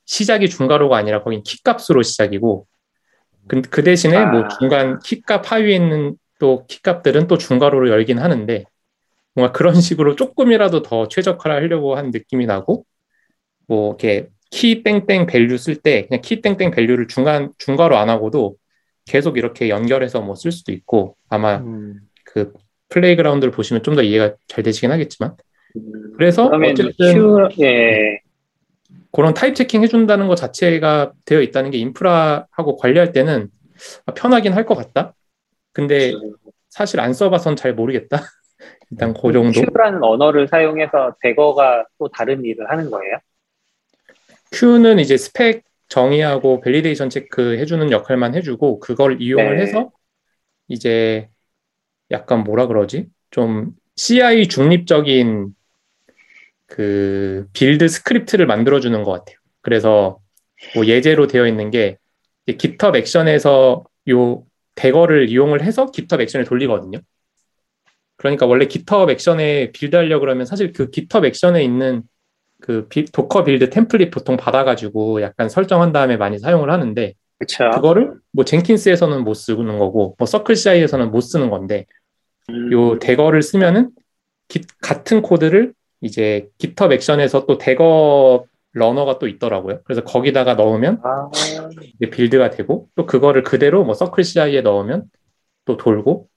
시작이 중괄호가 아니라 거긴 키값으로 시작이고 그, 그 대신에 아. 뭐 중간 키값 하위에 있는 또 키값들은 또 중괄호로 열긴 하는데 뭔가 그런 식으로 조금이라도 더 최적화를 하려고 한 느낌이 나고 뭐 이렇게 키 땡땡 value 쓸 때 그냥 키 땡땡 value를 중간 중괄호 안 하고도 계속 이렇게 연결해서 뭐 쓸 수도 있고 아마 음, 그 playground를 보시면 좀 더 이해가 잘 되시긴 하겠지만 음. 그래서 어쨌든 CUE, 예, 그런 type checking 해준다는 것 자체가 되어 있다는 게 인프라하고 관리할 때는 편하긴 할 것 같다. 근데 사실 안 써봐선 잘 모르겠다. 일단 그 정도. CUE라는 언어를 사용해서 대거가 또 다른 일을 하는 거예요? CUE는 이제 스펙 정의하고 validation 체크 해주는 역할만 해주고 그걸 이용을 네. 해서 이제 약간 뭐라 그러지? 좀 CI 중립적인 그 build script를 만들어주는 것 같아요. 그래서 뭐 예제로 되어 있는 게 GitHub 액션에서 요 대거를 이용을 해서 GitHub 액션을 돌리거든요. 그러니까 원래 GitHub 액션에 빌드 하려고 그러면 사실 그 GitHub 액션에 있는 그 비- Docker build 템플릿 보통 받아가지고 약간 설정한 다음에 많이 사용을 하는데 그쵸. 그거를 뭐 Jenkins에서는 못 쓰는 거고 뭐 CircleCI에서는 못 쓰는 건데 음, 요 Dagger를 쓰면은 기- 같은 코드를 이제 GitHub 액션에서 또 대거 러너가 또 있더라고요. 그래서 거기다가 넣으면 아, 이제 빌드가 되고 또 그거를 그대로 뭐 서클 CI에 넣으면 또 돌고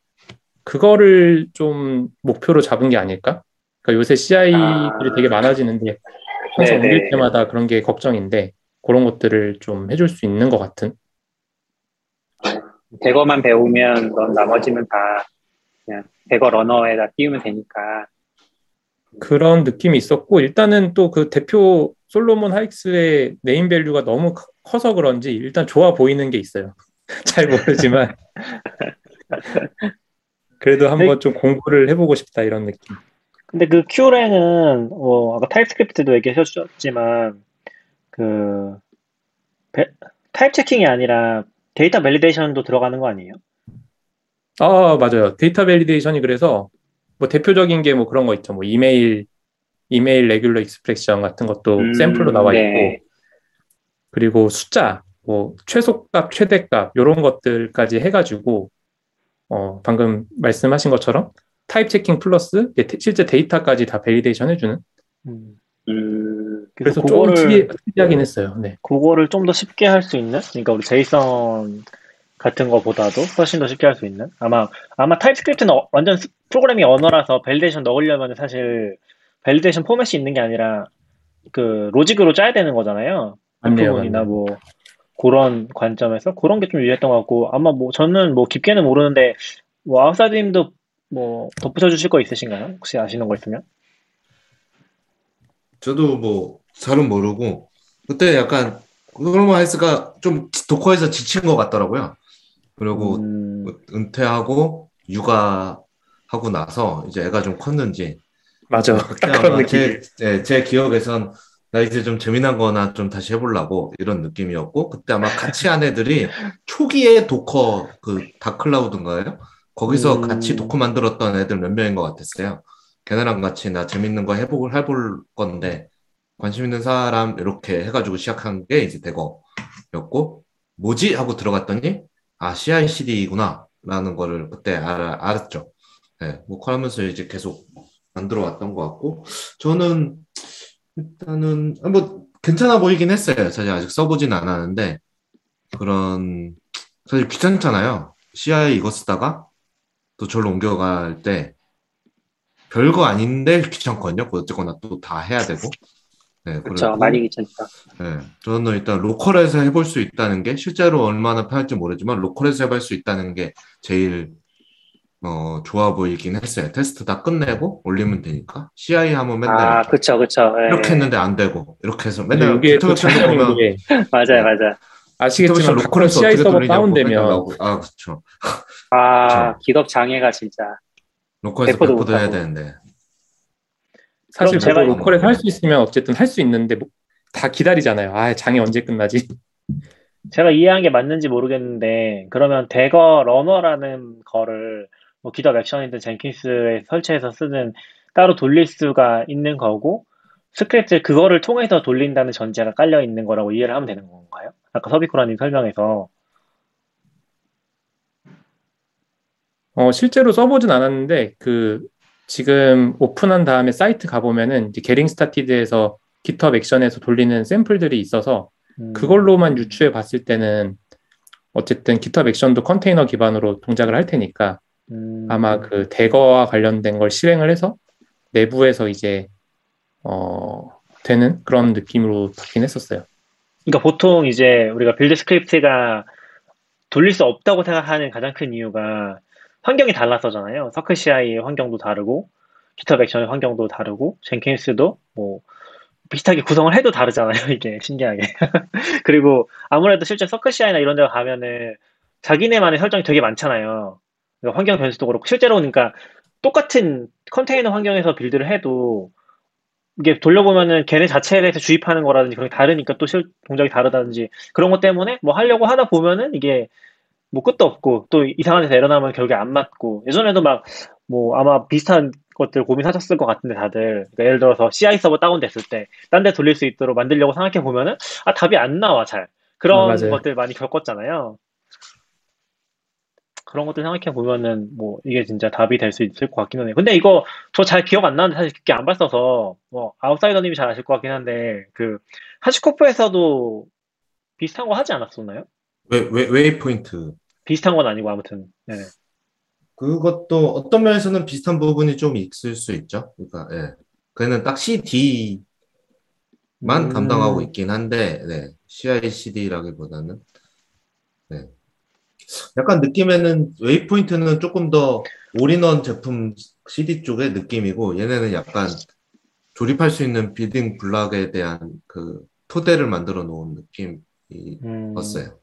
그거를 좀 목표로 잡은 게 아닐까? 그러니까 요새 CI들이 아. 되게 많아지는데 항상 네네. 옮길 때마다 그런 게 걱정인데 그런 것들을 좀 해줄 수 있는 것 같은 대거만 배우면 넌 나머지는 다 그냥 Dagger runner에다 띄우면 되니까. 그런 느낌이 있었고 일단은 또 그 대표 솔로몬 하익스의 name value가 너무 커- 커서 그런지 일단 좋아 보이는 게 있어요. 잘 모르지만 그래도 한번 좀 공부를 해보고 싶다 이런 느낌. 근데 그 Q랭은 뭐 아까 TypeScript도 얘기해 주셨지만 그 배- type checking이 아니라 데이터 validation도 들어가는 거 아니에요? 아 맞아요. 데이터 validation이 그래서 뭐 대표적인 게 뭐 그런 거 있죠. 뭐 이메일 이메일 regular expression 같은 것도 음, 샘플로 나와 있고 네. 그리고 숫자, 뭐 최소값, 최대값 이런 것들까지 해가지고 어, 방금 말씀하신 것처럼 type checking 플러스 실제 데이터까지 다 validation 해주는 음. 음, 그래서 그래서 좀 그거를 특이, 특이하긴 했어요. 네. 그거를 좀 더 쉽게 할 수 있는 그러니까 우리 JSON 같은 거보다도 훨씬 더 쉽게 할 수 있는 아마 아마 TypeScript는 어- 완전 스- 프로그래밍 언어라서 validation 넣으려면 사실 validation 포맷이 있는 게 아니라 그 로직으로 짜야 되는 거잖아요. 맞네요, 부분이나 맞네요. 뭐 그런 관점에서 그런 게 좀 유리했던 것 같고 아마 뭐 저는 뭐 깊게는 모르는데 뭐 아웃사이드님도 뭐 덧붙여 주실 거 있으신가요? 혹시 아시는 거 있으면? 저도 뭐 잘은 모르고 그때 약간 하익스가 좀 Docker에서 지친 것 같더라고요. 그리고 음, 은퇴하고 육아하고 나서 이제 애가 좀 컸는지 맞아. 그런 느낌. 제, 네, 제 기억에선 나 이제 좀 재미난 거나 좀 다시 해보려고 이런 느낌이었고 그때 아마 같이 한 애들이 초기에 Docker 그 dotCloud인가요? 거기서 음. 같이 Docker 만들었던 애들 몇 명인 것 같았어요. 걔네랑 같이 나 재밌는 거 해보고 해볼 건데 관심 있는 사람 이렇게 해가지고 시작한 게 이제 대거였고 뭐지 하고 들어갔더니 아 CI/CD구나 라는 거를 그때 알, 알았죠. 네, 뭐 그러면서 이제 계속 만들어 왔던 것 같고 저는 일단은 아, 뭐 괜찮아 보이긴 했어요. 사실 아직 써보진 않았는데 그런 사실 귀찮잖아요. CI 이거 쓰다가 또 절로 옮겨갈 때 별거 아닌데 귀찮거든요. 그 어쨌거나 또 다 해야 되고. 네. 그리고 많이 귀찮죠. 네, 저는 일단 로컬에서 해볼 수 있다는 게 실제로 얼마나 편할지 모르지만 로컬에서 해볼 수 있다는 게 제일 어, 좋아 보이긴 했어요. 테스트 다 끝내고 올리면 되니까. CI 하면 맨날 아, 그쵸, 그쵸. 예. 이렇게 했는데 안 되고 이렇게 해서 맨날 이게 또 장점인 보면 게 맞아요, 맞아요. 아시겠지만 가끔 로컬에서 CI 어떻게 서버 돌리냐고 맨날 다운되면 나오고. 아 그렇죠. 아. GitHub 장애가 진짜. 로컬에서 배포도 배포도 해야 못하고. 되는데 사실 그럼 제가 로컬에서 할 수 있으면 어쨌든 할 수 있는데 뭐- 다 기다리잖아요. 아, 장애 언제 끝나지? 제가 이해한 게 맞는지 모르겠는데 그러면 Dagger runner라는 거를 뭐 GitHub Action이든 Jenkins에 설치해서 쓰는 따로 돌릴 수가 있는 거고 스크립트 그거를 통해서 돌린다는 전제가 깔려 있는 거라고 이해를 하면 되는 건가요? 아까 서비쿠라님 설명에서 어, 실제로 써보진 않았는데, 그, 지금 오픈한 다음에 사이트 가보면은, 이제 게링 스타티드에서 GitHub 액션에서 돌리는 샘플들이 있어서, 음, 그걸로만 유추해 봤을 때는, 어쨌든 GitHub 액션도 컨테이너 기반으로 동작을 할 테니까, 음, 아마 그 Dagger와 관련된 걸 실행을 해서, 내부에서 이제, 어, 되는 그런 느낌으로 받긴 했었어요. 그러니까 보통 이제 우리가 build 스크립트가 돌릴 수 없다고 생각하는 가장 큰 이유가 환경이 달라서잖아요. CircleCI의 환경도 다르고, GitHub 액션의 환경도 다르고, Jenkins도 뭐 비슷하게 구성을 해도 다르잖아요. 이게 신기하게. 그리고 아무래도 실제 CircleCI나 이런 데 가면은 자기네만의 설정이 되게 많잖아요. 그러니까 환경 변수도 그렇고 실제로 그러니까 똑같은 컨테이너 환경에서 빌드를 해도 이게 돌려보면은 걔네 자체에 대해서 주입하는 거라든지 그런 게 다르니까 또 실, 동작이 다르다든지 그런 것 때문에 뭐 하려고 하다 보면은 이게 뭐 끝도 없고 또 이상한 데서 에러 나면 결국에 안 맞고 예전에도 막 뭐 아마 비슷한 것들 고민하셨을 것 같은데 다들 그러니까 예를 들어서 CI 서버 다운됐을 때 딴 데 돌릴 수 있도록 만들려고 생각해 보면은 아 답이 안 나와 잘 그런 아. 것들 많이 겪었잖아요. 그런 것들 생각해 보면은 뭐 이게 진짜 답이 될 수 있을 것 같기는 해요. 근데 이거 저 잘 기억 안 나는데 사실 그렇게 안 봤어서 뭐 아웃사이더님이 잘 아실 것 같긴 한데 그 HashiCorp에서도 비슷한 거 하지 않았었나요? 웨, 웨, Waypoint. 비슷한 건 아니고 아무튼 네. 그것도 어떤 면에서는 비슷한 부분이 좀 있을 수 있죠. 그러니까, 예. 걔는 딱 CD만 음. 담당하고 있긴 한데, 네. CI/CD라기보다는, 네. 약간 느낌에는 Waypoint는 조금 더 올인원 제품 CD 쪽의 느낌이고, 얘네는 약간 조립할 수 있는 building block에 대한 그 토대를 만들어 놓은 느낌이 음. 었어요.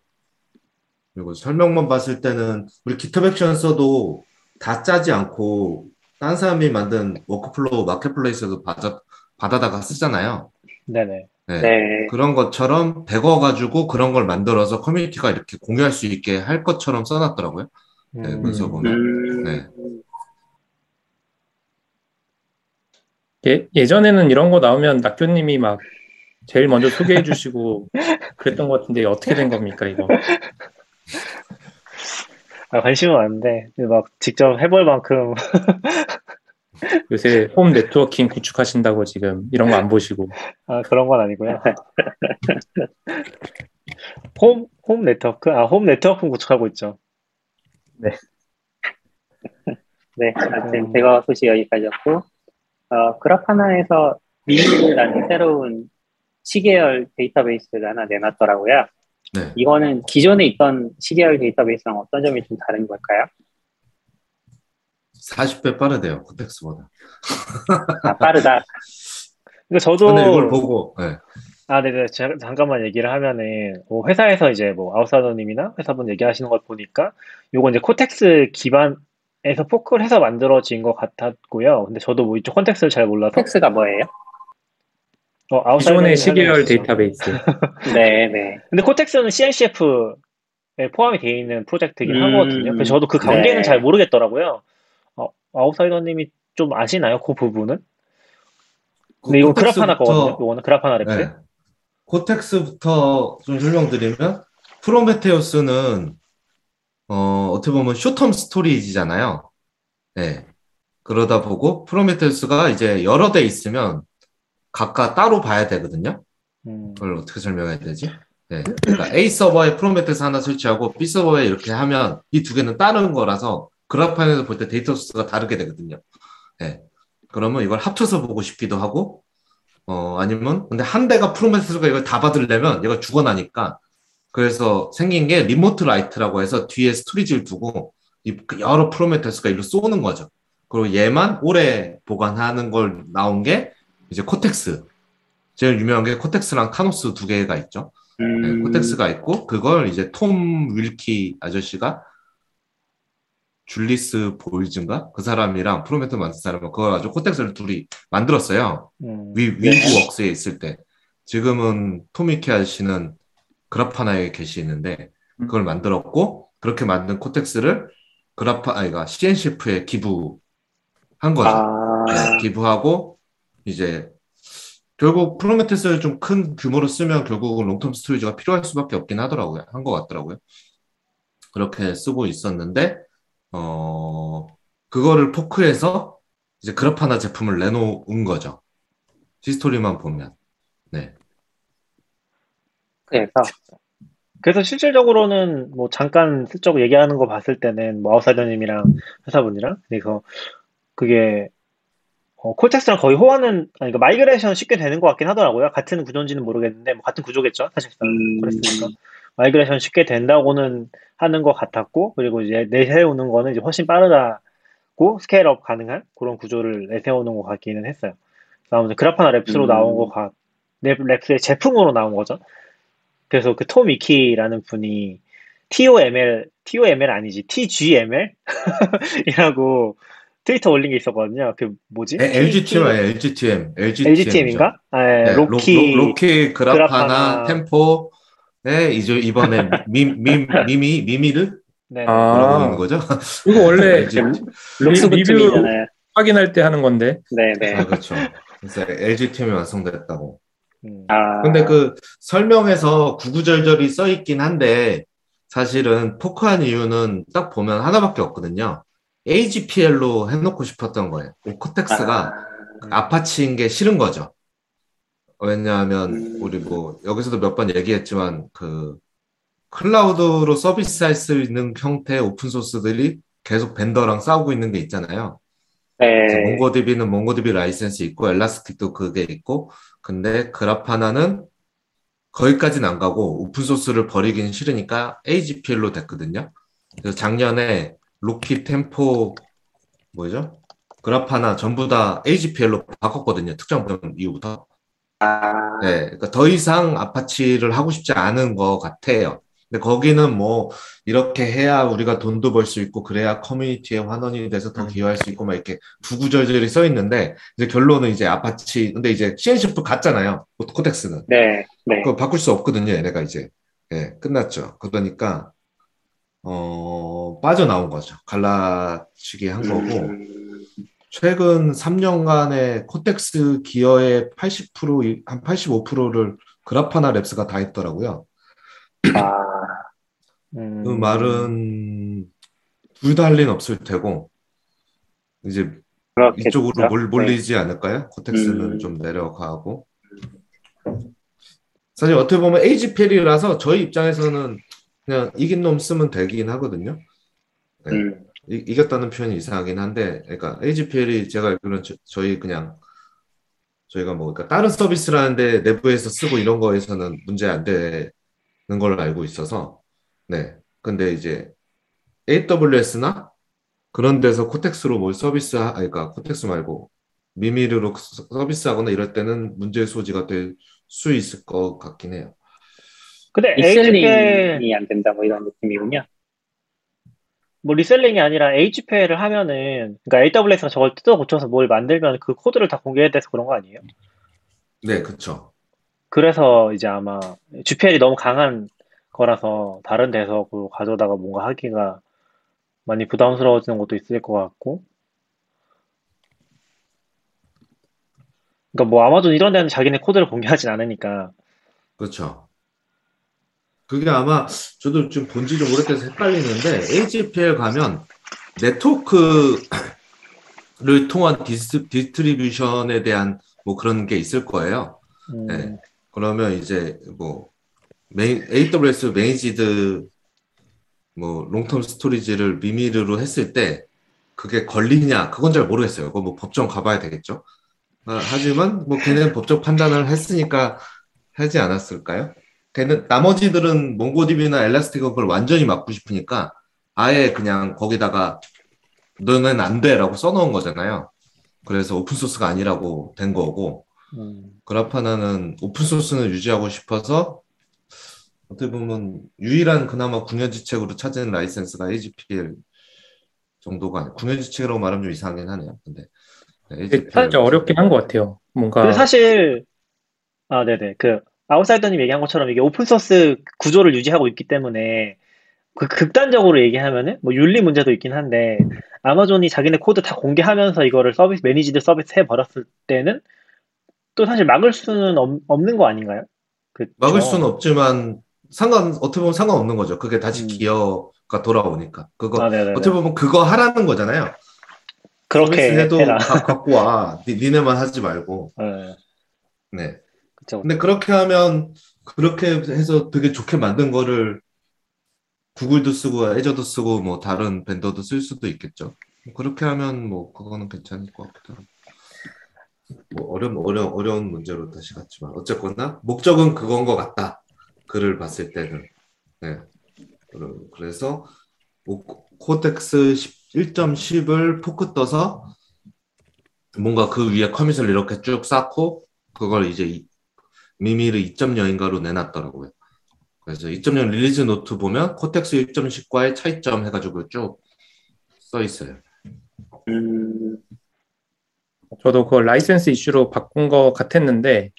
그리고 설명만 봤을 때는 우리 GitHub Action 써도 다 짜지 않고 딴 사람이 만든 workflow marketplace도 받아, 받아다가 쓰잖아요. 네네. 네. 네. 그런 것처럼 배워가지고 그런 걸 만들어서 커뮤니티가 이렇게 공유할 수 있게 할 것처럼 써놨더라고요. 네, 음. 문서 보면. 음, 네. 예, 예전에는 이런 거 나오면 낙교님이 막 제일 먼저 소개해 주시고 그랬던 것 같은데 어떻게 된 겁니까, 이거? 아, 관심은 많은데 막 직접 해볼 만큼 요새 홈 네트워킹 구축하신다고 지금 이런 거 안 보시고. 아, 그런 건 아니고요. 홈, 홈 네트워크? 아, 홈 네트워크 구축하고 있죠. 네, 하여튼 음. 제가 소식 여기까지였고, 어, 그라파나에서 미니라는 새로운 시계열 데이터베이스를 하나 내놨더라고요. 네. 이거는 기존에 있던 시계열 데이터베이스랑 어떤 점이 좀 다른 걸까요? 40배 빠르대요, Cortex보다. 아, 빠르다. 근데 저도 근데 이걸 보고, 네. 아, 네네. 제가 잠깐만 얘기를 하면은, 뭐 회사에서 이제 뭐 아웃사이더님이나 회사분 얘기하시는 걸 보니까, 요거 이제 Cortex 기반에서 fork를 해서 만들어진 것 같았고요. 근데 저도 뭐 이쪽 context를 잘 몰라서, 텍스가 뭐예요? 어, 아웃사이더님이 기존의 시계열. 데이터베이스. 네, 네. 근데 Cortex는 CNCF에 포함이 되어 있는 프로젝트이긴 음, 하거든요. 그래서 저도 그 관계는 네. 잘 모르겠더라고요. 어, 아웃사이더님이 좀 아시나요? 그 부분은? 근데 이건 Grafana Cortex부터- 거거든요. 이거는 Grafana Labs. 네. Cortex부터 좀 설명드리면 Prometheus는 어, 어떻게 보면 short-term storage잖아요. 네. 그러다 보니 Prometheus가 이제 여러 대 있으면 각각 따로 봐야 되거든요. 음, 그걸 어떻게 설명해야 되지? 네. 그러니까 A 서버에 프로메테우스 하나 설치하고 B 서버에 이렇게 하면 이 두 개는 다른 거라서 Grafana에서 볼 때 data source가 다르게 되거든요. 네. 그러면 이걸 합쳐서 보고 싶기도 하고, 어, 아니면, 근데 한 대가 Prometheus가 이걸 다 받으려면 얘가 죽어나니까, 그래서 생긴 게 remote write라고 해서 뒤에 storage를 두고, 이 여러 Prometheus가 일로 쏘는 거죠. 그리고 얘만 오래 보관하는 걸 나온 게 이제 Cortex. 제일 유명한 게 Cortex랑 Thanos 두 개가 있죠. 네, 음, Cortex가 있고 그걸 이제 톰 윌키 아저씨가 줄리어스 볼츠인가 그 사람이랑 프로메트 만든 사람은 그걸 가지고 Cortex를 둘이 만들었어요. 음, 위 Weaveworks에 있을 때 지금은 톰 윌키 아저씨는 Grafana에 계시는데 그걸 만들었고 그렇게 만든 Cortex를 Grafana가 CNCF에 기부한 거죠. 아, 네, 기부하고 이제 결국 Prometheus를 좀 큰 규모로 쓰면 결국은 long-term storage가 필요할 수밖에 없긴 하더라고요. 한 것 같더라고요. 그렇게 쓰고 있었는데 어 그거를 fork해서 이제 Grafana 제품을 내놓은 거죠. 히스토리만 보면. 네. 그래서 그래서 실질적으로는 뭐 잠깐 슬쩍 얘기하는 거 봤을 때는 뭐 아웃사이더님이랑 회사분이랑 그래서 그게 어, Cortex랑 거의 호환은 아니 그러니까 migration 쉽게 되는 것 같긴 하더라고요. 같은 구조인지는 모르겠는데 뭐 같은 구조겠죠 사실상 음, 그랬으니까 migration 쉽게 된다고는 하는 것 같았고 그리고 이제 내세우는 거는 이제 훨씬 빠르다고 scale-up 가능한 그런 구조를 내세우는 것 같기는 했어요. 아무튼 Grafana Labs로 음. 나온 것 같, Lab, Labs의 제품으로 나온 거죠. 그래서 그 톰 윌키라는 분이 TOML, TOML 아니지, TGML? 이라고 트위터 올린 게 있었거든요. 그 뭐지? LGTM. LGTM. LGTM. LGTM인가? 아, 예, 네, Loki. Loki, Grafana, Grafana. Tempo. 네, 이제 이번에 미, 미, 미미, Mimir를 네. 아. 있는 거죠? 이거 원래 LG. Looks 리뷰-. 확인할 때 하는 건데. 네 네. 아, 그렇죠. 그래서 LGTM이 완성됐다고. 음. 아, 근데 그 설명에서 구구절절이 써 있긴 한데 사실은 fork한 이유는 딱 보면 하나밖에 없거든요. AGPL로 해놓고 싶었던 거예요. Cortex가 아... Apache인게 싫은 거죠. 왜냐하면 음. 우리 뭐 여기서도 몇 번 얘기했지만 그 클라우드로 서비스할 수 있는 형태의 오픈 소스들이 계속 vendor랑 싸우고 있는 게 있잖아요. 네. MongoDB는 MongoDB 라이센스 있고 Elastic도 그게 있고 근데 Grafana는 거기까지는 안 가고 오픈 소스를 버리기는 싫으니까 AGPL로 됐거든요. 그래서 작년에 Loki Tempo 뭐죠? Grafana 전부 다 AGPL로 바꿨거든요. 특정 이후부터. 아, 네, 그러니까 더 이상 Apache를 하고 싶지 않은 것 같아요. 근데 거기는 뭐 이렇게 해야 우리가 돈도 벌 수 있고 그래야 커뮤니티에 환원이 돼서 더 기여할 수 있고 막 이렇게 구구절절이 써 있는데 이제 결론은 이제 아파치 근데 이제 CNCF 갔잖아요. Cortex는 네, 네. 그거 바꿀 수 없거든요. 얘네가 이제 예 끝났죠. 그러니까 어 빠져나온 거죠. 갈라치기 한 거고 음, 최근 3년간의 Cortex 기여의 80%, 한 85%를 Grafana Labs가 다 했더라고요. 아, 음. 그 말은 둘 다할 리는 없을 테고, 이제 그렇겠죠. 이쪽으로 몰, 네. 몰리지 않을까요? Cortex는 음. 좀 내려가고. 사실 어떻게 보면 AGPL이라서 저희 입장에서는 그냥 이긴 놈 쓰면 되긴 하거든요. 네. 음, 이, 이겼다는 표현이 이상하긴 한데, 그러니까 AGPL이 제가 알기로는 저, 저희 그냥 저희가 뭐 그러니까 다른 서비스라는데 내부에서 쓰고 이런 거에서는 문제 안 되는 걸로 알고 있어서, 네. 근데 이제 AWS나 그런 데서 Cortex로 뭘 서비스, 하, 그러니까 Cortex 말고 Mimir로 서- 서비스하거나 이럴 때는 문제 소지가 될 수 있을 것 같긴 해요. 근데 reselling이 안 된다 뭐 이런 느낌이군요. 뭐 reselling이 아니라 AGPL을 하면은 그러니까 AWS가 저걸 뜯어 고쳐서 뭘 만들면 그 코드를 다 공개해야 돼서 그런 거 아니에요? 네, 그쵸. 그래서 이제 아마 GPL이 너무 강한 거라서 다른 데서 그걸 가져다가 뭔가 하기가 많이 부담스러워지는 것도 있을 것 같고 그러니까 뭐 아마존 이런 데는 자기네 코드를 공개하진 않으니까 그렇죠. 그게 아마 저도 좀 본지 좀 오래돼서 헷갈리는데 AGPL 가면 네트워크를 통한 dis, distribution에 대한 뭐 그런 게 있을 거예요. 음, 네. 그러면 이제 뭐 매니, AWS managed 뭐 long-term storage를 Mimir로 했을 때 그게 걸리냐 그건 잘 모르겠어요. 그거 뭐 법정 가봐야 되겠죠. 아, 하지만 뭐 걔는 법적 판단을 했으니까 하지 않았을까요? 걔는 나머지들은 MongoDB나 Elastic은 그걸 완전히 막고 싶으니까 아예 그냥 거기다가 너는 안 돼라고 써놓은 거잖아요. 그래서 오픈 소스가 아니라고 된 거고 음. Grafana는 오픈 소스는 유지하고 싶어서 어떻게 보면 유일한 그나마 궁여지책으로 찾은 라이센스가 AGPL 정도가 아니에요. 궁여지책이라고 말하면 좀 이상하긴 하네요. 근데 네, AGPL 살짝 어렵긴 한 것 같아요. 뭔가 근데 사실 아 네네 그 아웃사이더님 얘기한 것처럼 이게 오픈소스 구조를 유지하고 있기 때문에 그 극단적으로 얘기하면은 뭐 윤리 문제도 있긴 한데 아마존이 자기네 코드 다 공개하면서 이거를 서비스 managed 서비스 해 버렸을 때는 또 사실 막을 수는 없, 없는 거 아닌가요? 그쵸? 막을 수는 없지만 상관 어떻게 보면 상관없는 거죠. 그게 다시 음. 기여가 돌아오니까 그거 아 네네 어떻게 보면 그거 하라는 거잖아요. 그렇게 해도. 다 갖고 와. 니, 니네만 하지 말고. 네, 네. 그쵸. 근데 그렇게 하면 그렇게 해서 되게 좋게 만든 거를 구글도 쓰고 애저도 쓰고 뭐 다른 벤더도 쓸 수도 있겠죠. 그렇게 하면 뭐 그거는 괜찮을 것 같기도 하고. 뭐 어려운 어려 어려운 문제로 다시 갔지만 어쨌거나 목적은 그건 것 같다. 글을 봤을 때는 네. 그래서 뭐 Cortex 1.10을 포크 떠서 뭔가 그 위에 commit을 이렇게 쭉 쌓고 그걸 이제 이- Mimir 2.0인가로 내놨더라고요. 그래서 2.0 release note 보면 Cortex 1.10과의 차이점 해가지고 쭉 써 있어요. 음, 저도 그 라이센스 이슈로 바꾼 것 같았는데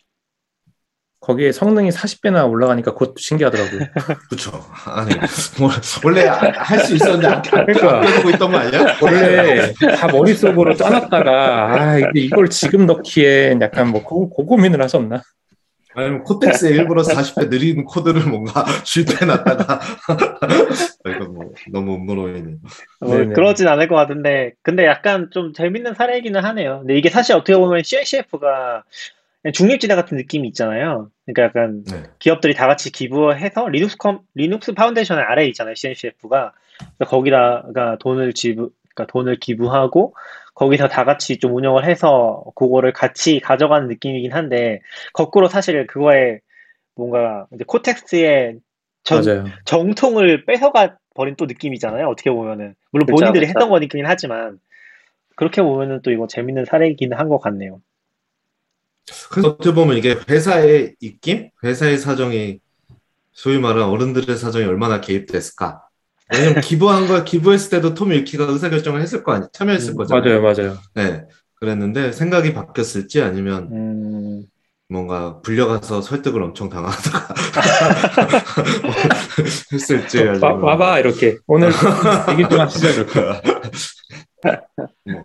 거기에 성능이 40배나 올라가니까 그것도 신기하더라고요. 그쵸. 아니, 뭐, 원래 할 수 있었는데 안, 안, 그러니까. 껴두고 있던 거 아니야? 원래 다 머릿속으로 짜놨다가 아 이걸 지금 넣기엔 약간 뭐 고, 고 고민을 하셨나? 아니면 코텍스에 일부러 40배 느린 코드를 뭔가 심어 놨다가 이거 뭐 너무 음모론이네. 뭐. 그러진 않을 것 같은데, 근데 약간 좀 재밌는 사례이기는 하네요. 근데 이게 사실 어떻게 보면 CNCF가 중립지대 같은 느낌이 있잖아요. 그러니까 약간 네. 기업들이 다 같이 기부해서 리눅스 컴, Linux Foundation 아래에 있잖아요. CNCF가. 거기다가 돈을 지부, 그러니까 돈을 기부하고 거기서 다 같이 좀 운영을 해서 그거를 같이 가져가는 느낌이긴 한데 거꾸로 사실 그거에 뭔가 이제 코텍스의 전, 맞아요. 정통을 뺏어가 버린 또 느낌이잖아요. 어떻게 보면은 물론 그쵸, 본인들이 그쵸. 했던 거긴 하지만 그렇게 보면은 또 이거 재밌는 사례이긴 한 것 같네요. 그래서 어떻게 보면 이게 회사의 입김, 회사의 사정이 소위 말하는 어른들의 사정이 얼마나 개입됐을까? 왜냐면 기부한 거 기부했을 때도 톰 윌키가 의사결정을 했을 거 아니, 참여했을 음, 거잖아요. 맞아요, 맞아요. 네. 그랬는데 생각이 바뀌었을지 아니면 음, 뭔가 불려가서 설득을 엄청 당하다가 했을지 와, 아니면 와봐 이렇게 오늘 얘기 좀 하시죠 이렇게. 뭐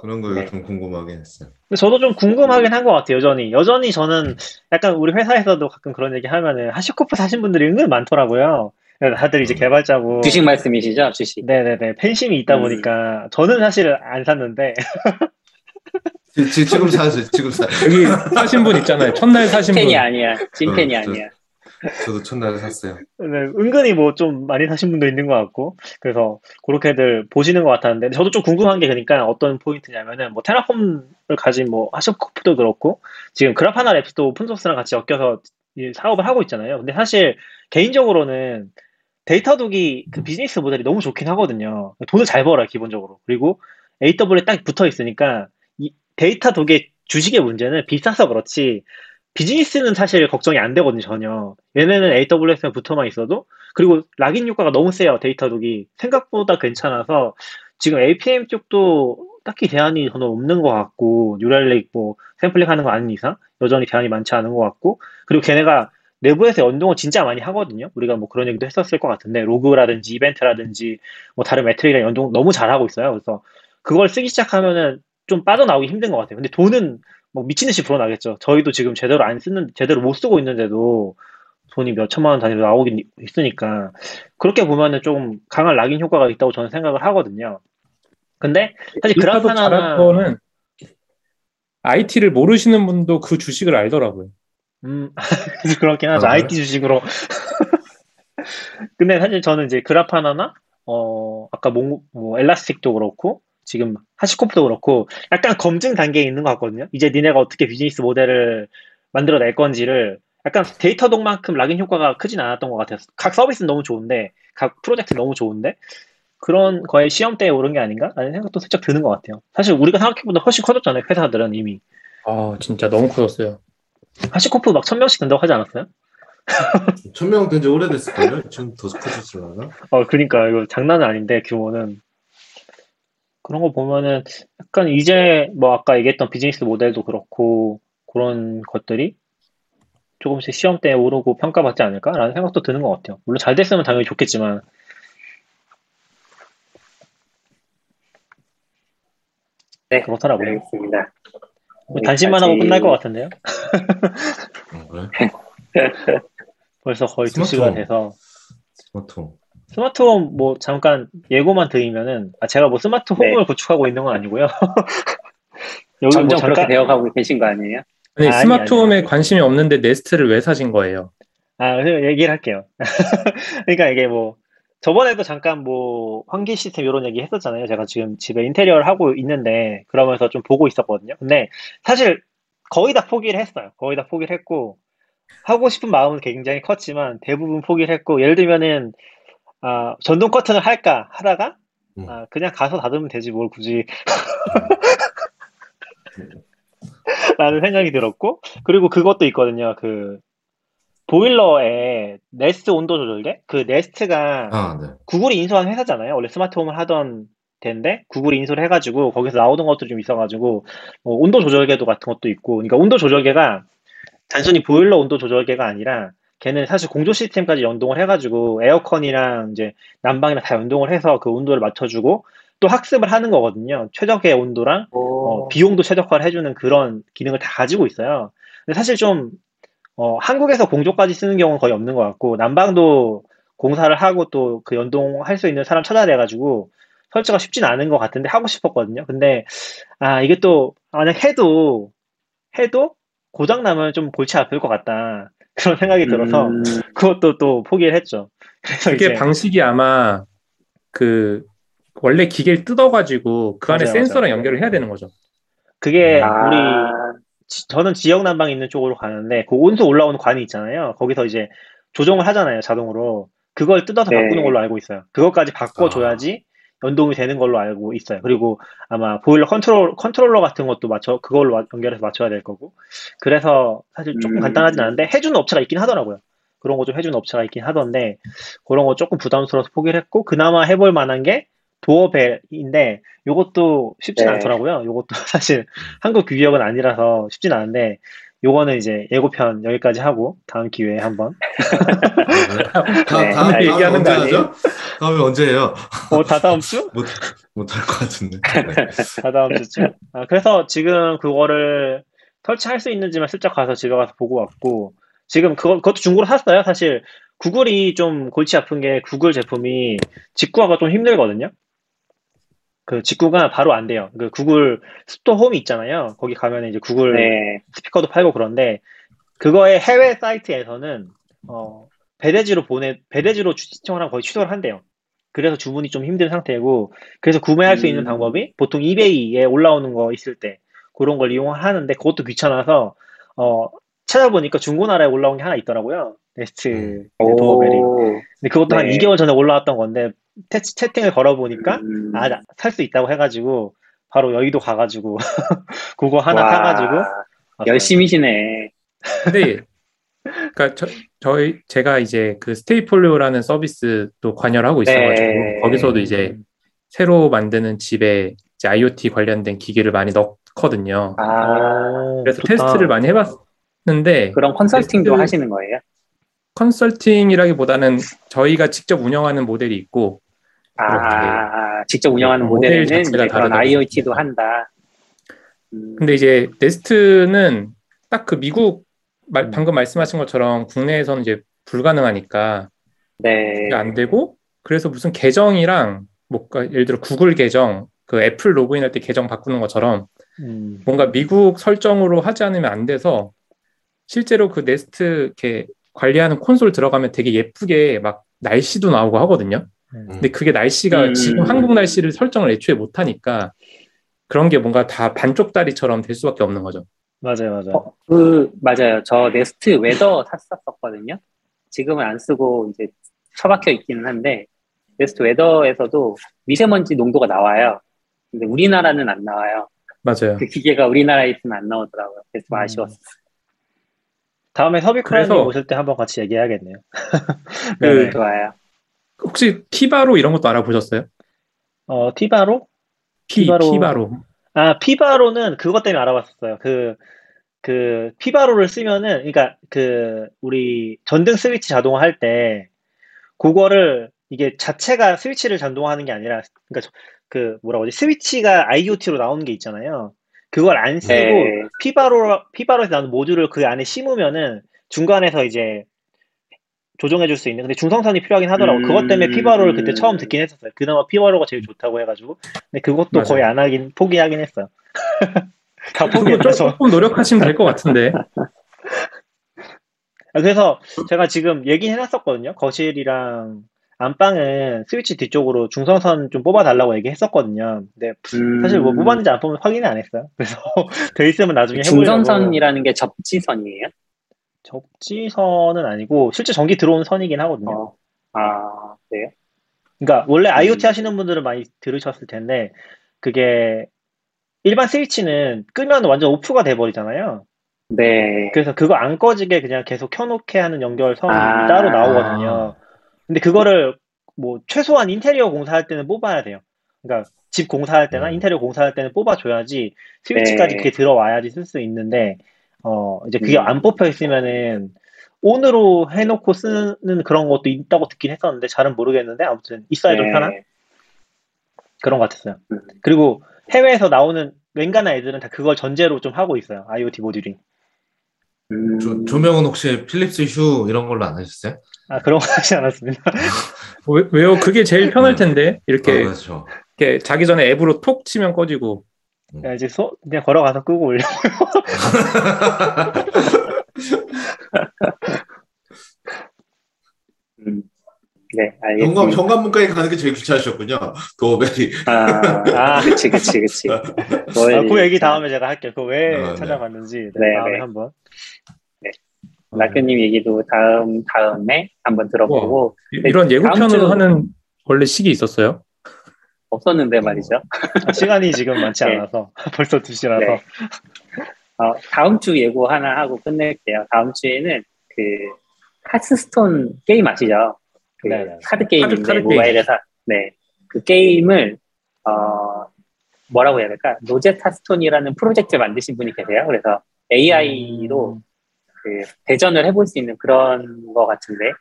그런 거 네. 좀 궁금하긴 했어요. 저도 좀 궁금하긴 한 것 같아요. 여전히 여전히 저는 약간 우리 회사에서도 가끔 그런 얘기 하면은 하시코프 사신 분들이 은근 많더라고요. 다들 이제 개발자고 주식 말씀이시죠? 주식. 네네네 팬심이 있다 음. 보니까 저는 사실 안 샀는데 지, 지, 지금 사세요. 지금 사. 여기 사신 분 있잖아요. 첫날 사신 분. 찐팬이 아니야. 찐팬이 어, 저- 아니야. 저도 첫날에 샀어요. 네, 은근히 뭐 좀 많이 사신 분도 있는 것 같고 그래서 그렇게들 보시는 것 같았는데 저도 좀 궁금한 게 그러니까 어떤 포인트냐면은 뭐 Terraform을 가진 뭐 HashiCorp도 그렇고 지금 Grafana Labs도 오픈소스랑 같이 엮여서 이 사업을 하고 있잖아요. 근데 사실 개인적으로는 Datadog이 그 비즈니스 모델이 너무 좋긴 하거든요. 돈을 잘 벌어요 기본적으로. 그리고 AWS에 딱 붙어 있으니까 이 Datadog의 주식의 문제는 비싸서 그렇지 비즈니스는 사실 걱정이 안 되거든요, 전혀. 얘네는 AWS에 붙어만 있어도, 그리고 lock-in 효과가 너무 세요, Datadog이. 생각보다 괜찮아서, 지금 APM 쪽도 딱히 대안이 저는 없는 것 같고, New Relic 뭐, 샘플링 하는 거 아닌 이상, 여전히 대안이 많지 않은 것 같고, 그리고 걔네가 내부에서 연동을 진짜 많이 하거든요. 우리가 뭐 그런 얘기도 했었을 것 같은데, 로그라든지 이벤트라든지, 뭐 다른 매트릭이랑 연동 너무 잘하고 있어요. 그래서 그걸 쓰기 시작하면은 좀 빠져나오기 힘든 것 같아요. 근데 돈은 뭐 미친 듯이 불어나겠죠. 저희도 지금 제대로 안 쓰는, 제대로 못 쓰고 있는데도 돈이 몇 천만 원 단위로 나오긴 있으니까 그렇게 보면은 좀 강한 락인 효과가 있다고 저는 생각을 하거든요. 근데 사실 거는 IT를 모르시는 분도 그 주식을 알더라고요. 음 그렇긴 하죠. 아, 그래요? IT 주식으로. 근데 사실 저는 이제 그라파나나 어 아까 뭐, 뭐 Elastic도 그렇고 지금 HashiCorp도 그렇고 약간 검증 단계에 있는 것 같거든요. 이제 니네가 어떻게 비즈니스 모델을 만들어낼 건지를 약간 Datadog만큼 lock-in 효과가 크진 않았던 것 같아요. 각 서비스는 너무 좋은데 각 프로젝트 너무 좋은데 그런 거에 시험대에 오른 게 아닌가? 라는 생각도 슬쩍 드는 것 같아요. 사실 우리가 생각해보다 훨씬 커졌잖아요. 회사들은 이미. 아 진짜 너무 커졌어요. HashiCorp 막 천명씩 된다고 하지 않았어요? 천명 된지 오래됐을걸요? 지금 더 커졌을라나? 어, 그러니까 이거 장난은 아닌데 규모는 그런 거 보면은 약간 이제 뭐 아까 얘기했던 비즈니스 모델도 그렇고 그런 것들이 조금씩 시험대에 오르고 평가받지 않을까라는 생각도 드는 것 같아요. 물론 잘 됐으면 당연히 좋겠지만 네, 그렇더라고요. 알겠습니다. 뭐 단신만 하고 끝날 것 같은데요. 어, 그래? 벌써 거의 두 스마트홈. 시간 돼서 스마트홈. 스마트홈 뭐 잠깐 예고만 드리면은 아 제가 뭐 스마트홈을 구축하고 있는 건 아니고요. 여기 뭐 점점 잠깐 그렇게 되어가고 계신 거 아니에요? 아니, 아니, 스마트홈에 관심이 없는데 네스트를 왜 사신 거예요? 아, 그래서 얘기를 할게요. 그러니까 이게 뭐, 저번에도 잠깐 뭐, 환기 시스템 이런 얘기 했었잖아요. 제가 지금 집에 인테리어를 하고 있는데, 그러면서 좀 보고 있었거든요. 근데 사실 거의 다 포기를 했어요. 거의 다 포기를 했고, 하고 싶은 마음은 굉장히 컸지만, 대부분 포기를 했고, 예를 들면은, 아, 전동 커튼을 할까 하다가, 음. 아, 그냥 가서 닫으면 되지, 뭘 굳이. 라는 생각이 들었고, 그리고 그것도 있거든요. 그, 보일러에 네스트 온도 조절대? 그 네스트가 아, 네. 구글이 인수한 회사잖아요. 원래 스마트홈을 하던 데인데, 구글이 인수를 해가지고, 거기서 나오던 것들이 좀 있어가지고, 뭐 온도 조절계도 같은 것도 있고, 그러니까 온도 조절계가 단순히 보일러 온도 조절계가 아니라 걔는 사실 공조 시스템까지 연동을 해가지고 에어컨이랑 이제 난방이랑 다 연동을 해서 그 온도를 맞춰주고 또 학습을 하는 거거든요. 최적의 온도랑 어, 비용도 최적화를 해주는 그런 기능을 다 가지고 있어요. 근데 사실 좀 어, 한국에서 공조까지 쓰는 경우는 거의 없는 것 같고 난방도 공사를 하고 또 그 연동할 수 있는 사람 찾아야 돼가지고 설치가 쉽진 않은 것 같은데 하고 싶었거든요. 근데 아 이게 또 만약 해도 해도 고장 나면 좀 골치 아플 것 같다 그런 생각이 들어서 음, 그것도 또 포기를 했죠. 그래서 그게 이제 방식이 아마 그 원래 기계를 뜯어가지고 그 안에 맞아요, 센서랑 맞아요. 연결을 해야 되는 거죠. 그게 아, 우리 지- 저는 지역 난방 있는 쪽으로 가는데 그 온수 올라오는 관이 있잖아요. 거기서 이제 조정을 하잖아요, 자동으로. 그걸 뜯어서 네. 바꾸는 걸로 알고 있어요. 그것까지 바꿔줘야지 연동이 되는 걸로 알고 있어요. 그리고 아마 보일러 컨트롤, 컨트롤러 같은 것도 맞춰, 그걸로 마- 연결해서 맞춰야 될 거고. 그래서 사실 조금 음. 간단하진 않은데 해주는 업체가 있긴 하더라고요. 그런 거 좀 해주는 업체가 있긴 하던데 그런 거 조금 부담스러워서 포기를 했고 그나마 해볼 만한 게 doorbell인데 요것도 쉽진 네. 않더라고요. 요것도 사실 한국 규격은 아니라서 쉽진 않은데 요거는 이제 예고편 여기까지 하고 다음 기회에 한번 다, 네, 다음, 다음 얘기하는 거 아니에요? 하죠? 다음에 언제 해요? 어, 다 다음 주? 못, 못할 것 같은데. 네. 다 다음 주쯤? 아, 그래서 지금 그거를 설치할 수 있는지만 슬쩍 가서 집에 가서 보고 왔고 지금 그거, 그것도 중고로 샀어요. 사실 구글이 좀 골치 아픈 게 구글 제품이 직구하기가 좀 힘들거든요. 그 직구가 바로 안 돼요. 그 구글 스토어 홈이 있잖아요. 거기 가면 이제 구글 네. 스피커도 팔고 그런데 그거의 해외 사이트에서는 어, 배대지로 보내 배대지로 주- 신청을 하면 거의 취소를 한대요. 그래서 주문이 좀 힘든 상태고 그래서 구매할 수 있는 음. 방법이 보통 이베이에 올라오는 거 있을 때 그런 걸 이용하는데 그것도 귀찮아서 어, 찾아보니까 중고나라에 올라온 게 하나 있더라고요. Nest 음. doorbell이. 오, 근데 그것도 한 네. 2개월 전에 올라왔던 건데 태, 채팅을 걸어보니까 음, 아, 살 수 있다고 해가지고 바로 여의도 가가지고 그거 하나 와, 사가지고. 열심히시네. 근데 그러니까 저, 저희 제가 이제 그 스테이폴리오라는 서비스도 관여를 하고 있어가지고 네. 거기서도 이제 새로 만드는 집에 이제 IoT 관련된 기기를 많이 넣거든요. 아, 오, 그래서 좋다. 테스트를 많이 해봤는데 그런 컨설팅도 테스트- 하시는 거예요? 컨설팅이라기보다는 저희가 직접 운영하는 모델이 있고 아, 직접 운영하는 모델 자체가 이제 그런 다르다 IoT도. 한다. 음, 근데 이제 네스트는 딱 그 미국 말- 음. 방금 말씀하신 것처럼 국내에서는 이제 불가능하니까 네. 안 되고 그래서 무슨 계정이랑 뭐가 예를 들어 구글 계정 그 애플 로그인할 때 계정 바꾸는 것처럼 음, 뭔가 미국 설정으로 하지 않으면 안 돼서 실제로 그 Nest 이렇게 관리하는 콘솔 들어가면 되게 예쁘게 막 날씨도 나오고 하거든요. 음. 근데 그게 날씨가 음. 지금 한국 날씨를 설정을 애초에 못 하니까 그런 게 뭔가 다 반쪽짜리처럼 될 수밖에 없는 거죠. 맞아요, 맞아요. 어, 그, 맞아요. 저 Nest Weather 샀었거든요. 지금은 안 쓰고 이제 처박혀 있기는 한데, Nest Weather에서도 미세먼지 농도가 나와요. 근데 우리나라는 안 나와요. 맞아요. 그 기계가 우리나라에 있으면 안 나오더라고요. 그래서 좀 음. 아쉬웠어요. 다음에 서비크라님 오실 때 한번 같이 얘기해야겠네요. 그 네. 좋아요. 혹시 티바로 이런 것도 알아보셨어요? 어, 티바로? 피, 티바로. 피바로. 아, 피바로는 그것 때문에 알아봤었어요. 그, 그, 피바로를 쓰면은, 그러니까 그, 우리 전등 스위치 자동화 할 때, 그거를, 이게 자체가 스위치를 자동화하는 게 아니라, 그러니까 저- 그, 뭐라고 하지? 스위치가 IoT로 나오는 게 있잖아요. 그걸 안 쓰고, 네. 피바로, 피바로에서 나오는 모듈을 그 안에 심으면은, 중간에서 이제, 조정해 줄 수 있는. 근데 중성선이 필요하긴 하더라고. 음. 그것 때문에 피바로를 그때 처음 듣긴 했었어요. 그나마 피바로가 제일 좋다고 해가지고. 근데 그것도 맞아요. 거의 안 하긴, 포기하긴 했어요. 다 포기했어. 조금 노력하시면 될 것 같은데. 아, 그래서 제가 지금 얘기는 해놨었거든요. 거실이랑 안방은 스위치 뒤쪽으로 중성선 좀 뽑아달라고 얘기했었거든요. 근데 음, 사실 뭐 뽑았는지 안 뽑는지 확인은 안 했어요. 그래서 돼 있으면 나중에 해보려고. 중성선이라는 게 접지선이에요? 접지선은 아니고 실제 전기 들어오는 선이긴 하거든요. 어. 아, 그래요? 그러니까 원래 IoT 음. 하시는 분들은 많이 들으셨을 텐데 그게 일반 스위치는 끄면 완전 오프가 돼버리잖아요. 네. 그래서 그거 안 꺼지게 그냥 계속 켜놓게 하는 연결선이 아. 따로 나오거든요. 근데 그거를 뭐 최소한 인테리어 공사할 때는 뽑아야 돼요. 그러니까 집 공사할 때나 음. 인테리어 공사할 때는 뽑아줘야지 스위치까지 네. 그게 들어와야지 쓸 수 있는데 어, 이제 그게 음. 안 뽑혀 있으면은 온으로 해놓고 쓰는 그런 것도 있다고 듣긴 했었는데 잘은 모르겠는데 아무튼 있어야 좀 네. 편한 그런 것 같았어요. 음. 그리고 해외에서 나오는 웬간한 애들은 다 그걸 전제로 좀 하고 있어요. IoT 모듈이. 음, 조, 조명은 혹시 필립스 휴 이런 걸로 안 하셨어요? 아 그런 거 하지 않았습니다. 왜, 왜요? 그게 제일 편할 네. 텐데 이렇게, 아, 그렇죠. 이렇게 자기 전에 앱으로 톡 치면 꺼지고 그냥 이제 소, 그냥 걸어가서 끄고 올려. 음. 네, 알겠습니다. 현관문까지 가는 게 제일 귀찮으셨군요. 도어벨이. 아, 아, 그치, 그치, 그치. 뭘- 아, 그 얘기 다음에 제가 할게요. 그왜 아, 네. 찾아봤는지 네, 네, 다음에 네. 한번. 낙교님 얘기도 다음, 다음에 한번 들어보고, 이- 이런 예고편으로 하는 원래 식이 있었어요? 없었는데 말이죠. 아, 시간이 지금 많지 네. 않아서 벌써 2시라서 네. 어, 다음 주 예고 하나 하고 끝낼게요. 다음 주에는 그 하스스톤 게임 아시죠? 그 네네. 카드 게임인데 카드- 카드 게임. 모바일에서 네. 그 게임을 어 뭐라고 해야 될까? Rosetta Stone이라는 프로젝트 만드신 분이 계세요. 그래서 AI로 음, 그 대전을 해볼 수 있는 그런 거 같은데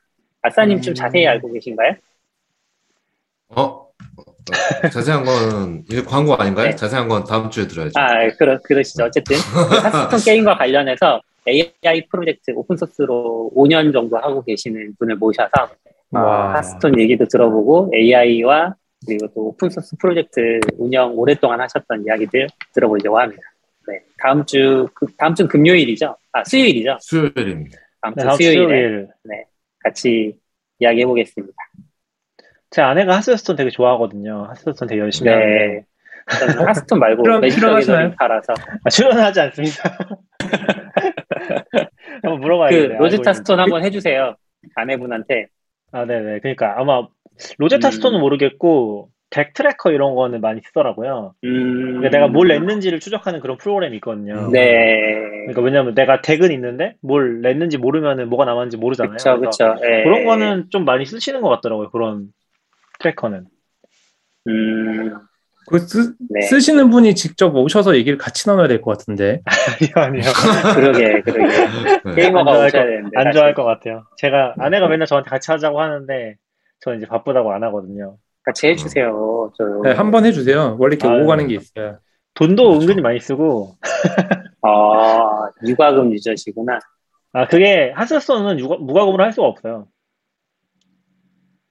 아싸님 좀 음. 자세히 알고 계신가요? 어? 자세한 건, 이게 광고 아닌가요? 네. 자세한 건 다음 주에 들어야죠. 아, 그러, 그러시죠. 어쨌든, 그 Hearthstone 게임과 관련해서 AI 프로젝트 오픈 소스로 5년 정도 하고 계시는 분을 모셔서, 어, 와. 하스스톤 얘기도 들어보고, AI와 그리고 또 오픈소스 프로젝트 운영 오랫동안 하셨던 이야기들 들어보려고 합니다. 네. 다음 주, 그, 다음 주 금요일이죠? 아, 수요일이죠? 수요일입니다. 다음 네, 주주 수요일에 수요일. 같이 이야기해 보겠습니다. 제 아내가 하스스톤 되게 좋아하거든요. 하스스톤 되게 열심히 하는데 네. 저는 하스스톤 말고 실험- 매직 실험하시나요? 더게더링 팔아서 아, 출연하지 않습니다. 한번 그 물어봐야겠네요. 로제타 알고 Stone. 한번 해주세요. 아내분한테. 아, 네네. 그러니까 아마 로제타 음. Stone은 모르겠고 deck tracker 이런 거는 많이 쓰더라고요. 음, 그러니까 내가 뭘 냈는지를 추적하는 그런 프로그램이 있거든요. 네. 그러니까 왜냐면 내가 deck은 있는데 뭘 냈는지 모르면은 뭐가 남았는지 모르잖아요. 그쵸, 그쵸. 예. 그런 거는 좀 많이 쓰시는 것 같더라고요. 그런 tracker는. 음, 그 쓰, 네. 쓰시는 분이 직접 오셔서 얘기를 같이 나눠야 될 것 같은데. 아니요, 아니요. 그러게, 그러게. 네. 게이머가 안 좋아할 오셔야 거- 되는데. 안. 좋아할 것 같아요. 제가 아내가 맨날 저한테 같이 하자고 하는데 저는 이제 바쁘다고 안 하거든요. 같이 해주세요. 저. 네, 한번 해주세요. 원래 이렇게 아유. 오고 가는 게 있어요. 돈도 그렇죠. 은근히 많이 쓰고 아, 유과금 유저시구나. 아 그게 하스스톤은 무과금으로 할 수가 없어요.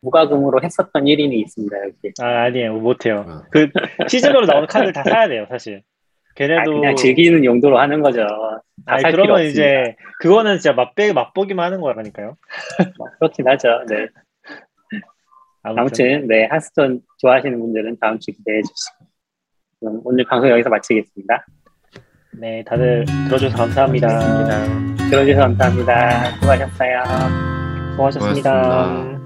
무과금으로 했었던 1인이 있습니다, 여기. 아 아니에요 못해요. 어. 그 시즌별로 나오는 카드를 다 사야 돼요 사실. 아, 걔네도 그냥 즐기는 용도로 하는 거죠. 다 아니, 살 필요 그러면 없습니다. 이제 그거는 진짜 맛배 맛보기만 하는 거라니까요. 뭐, 그렇긴 하죠. 네. 아무튼, 아무튼, 네, 하스톤 좋아하시는 분들은 다음 주 기대해 주시고. 그럼 오늘 방송 여기서 마치겠습니다. 네 다들 들어줘서 감사합니다. 감사합니다. 들어주셔서 감사합니다. 수고하셨어요. 수고하셨습니다. 수고하셨습니다.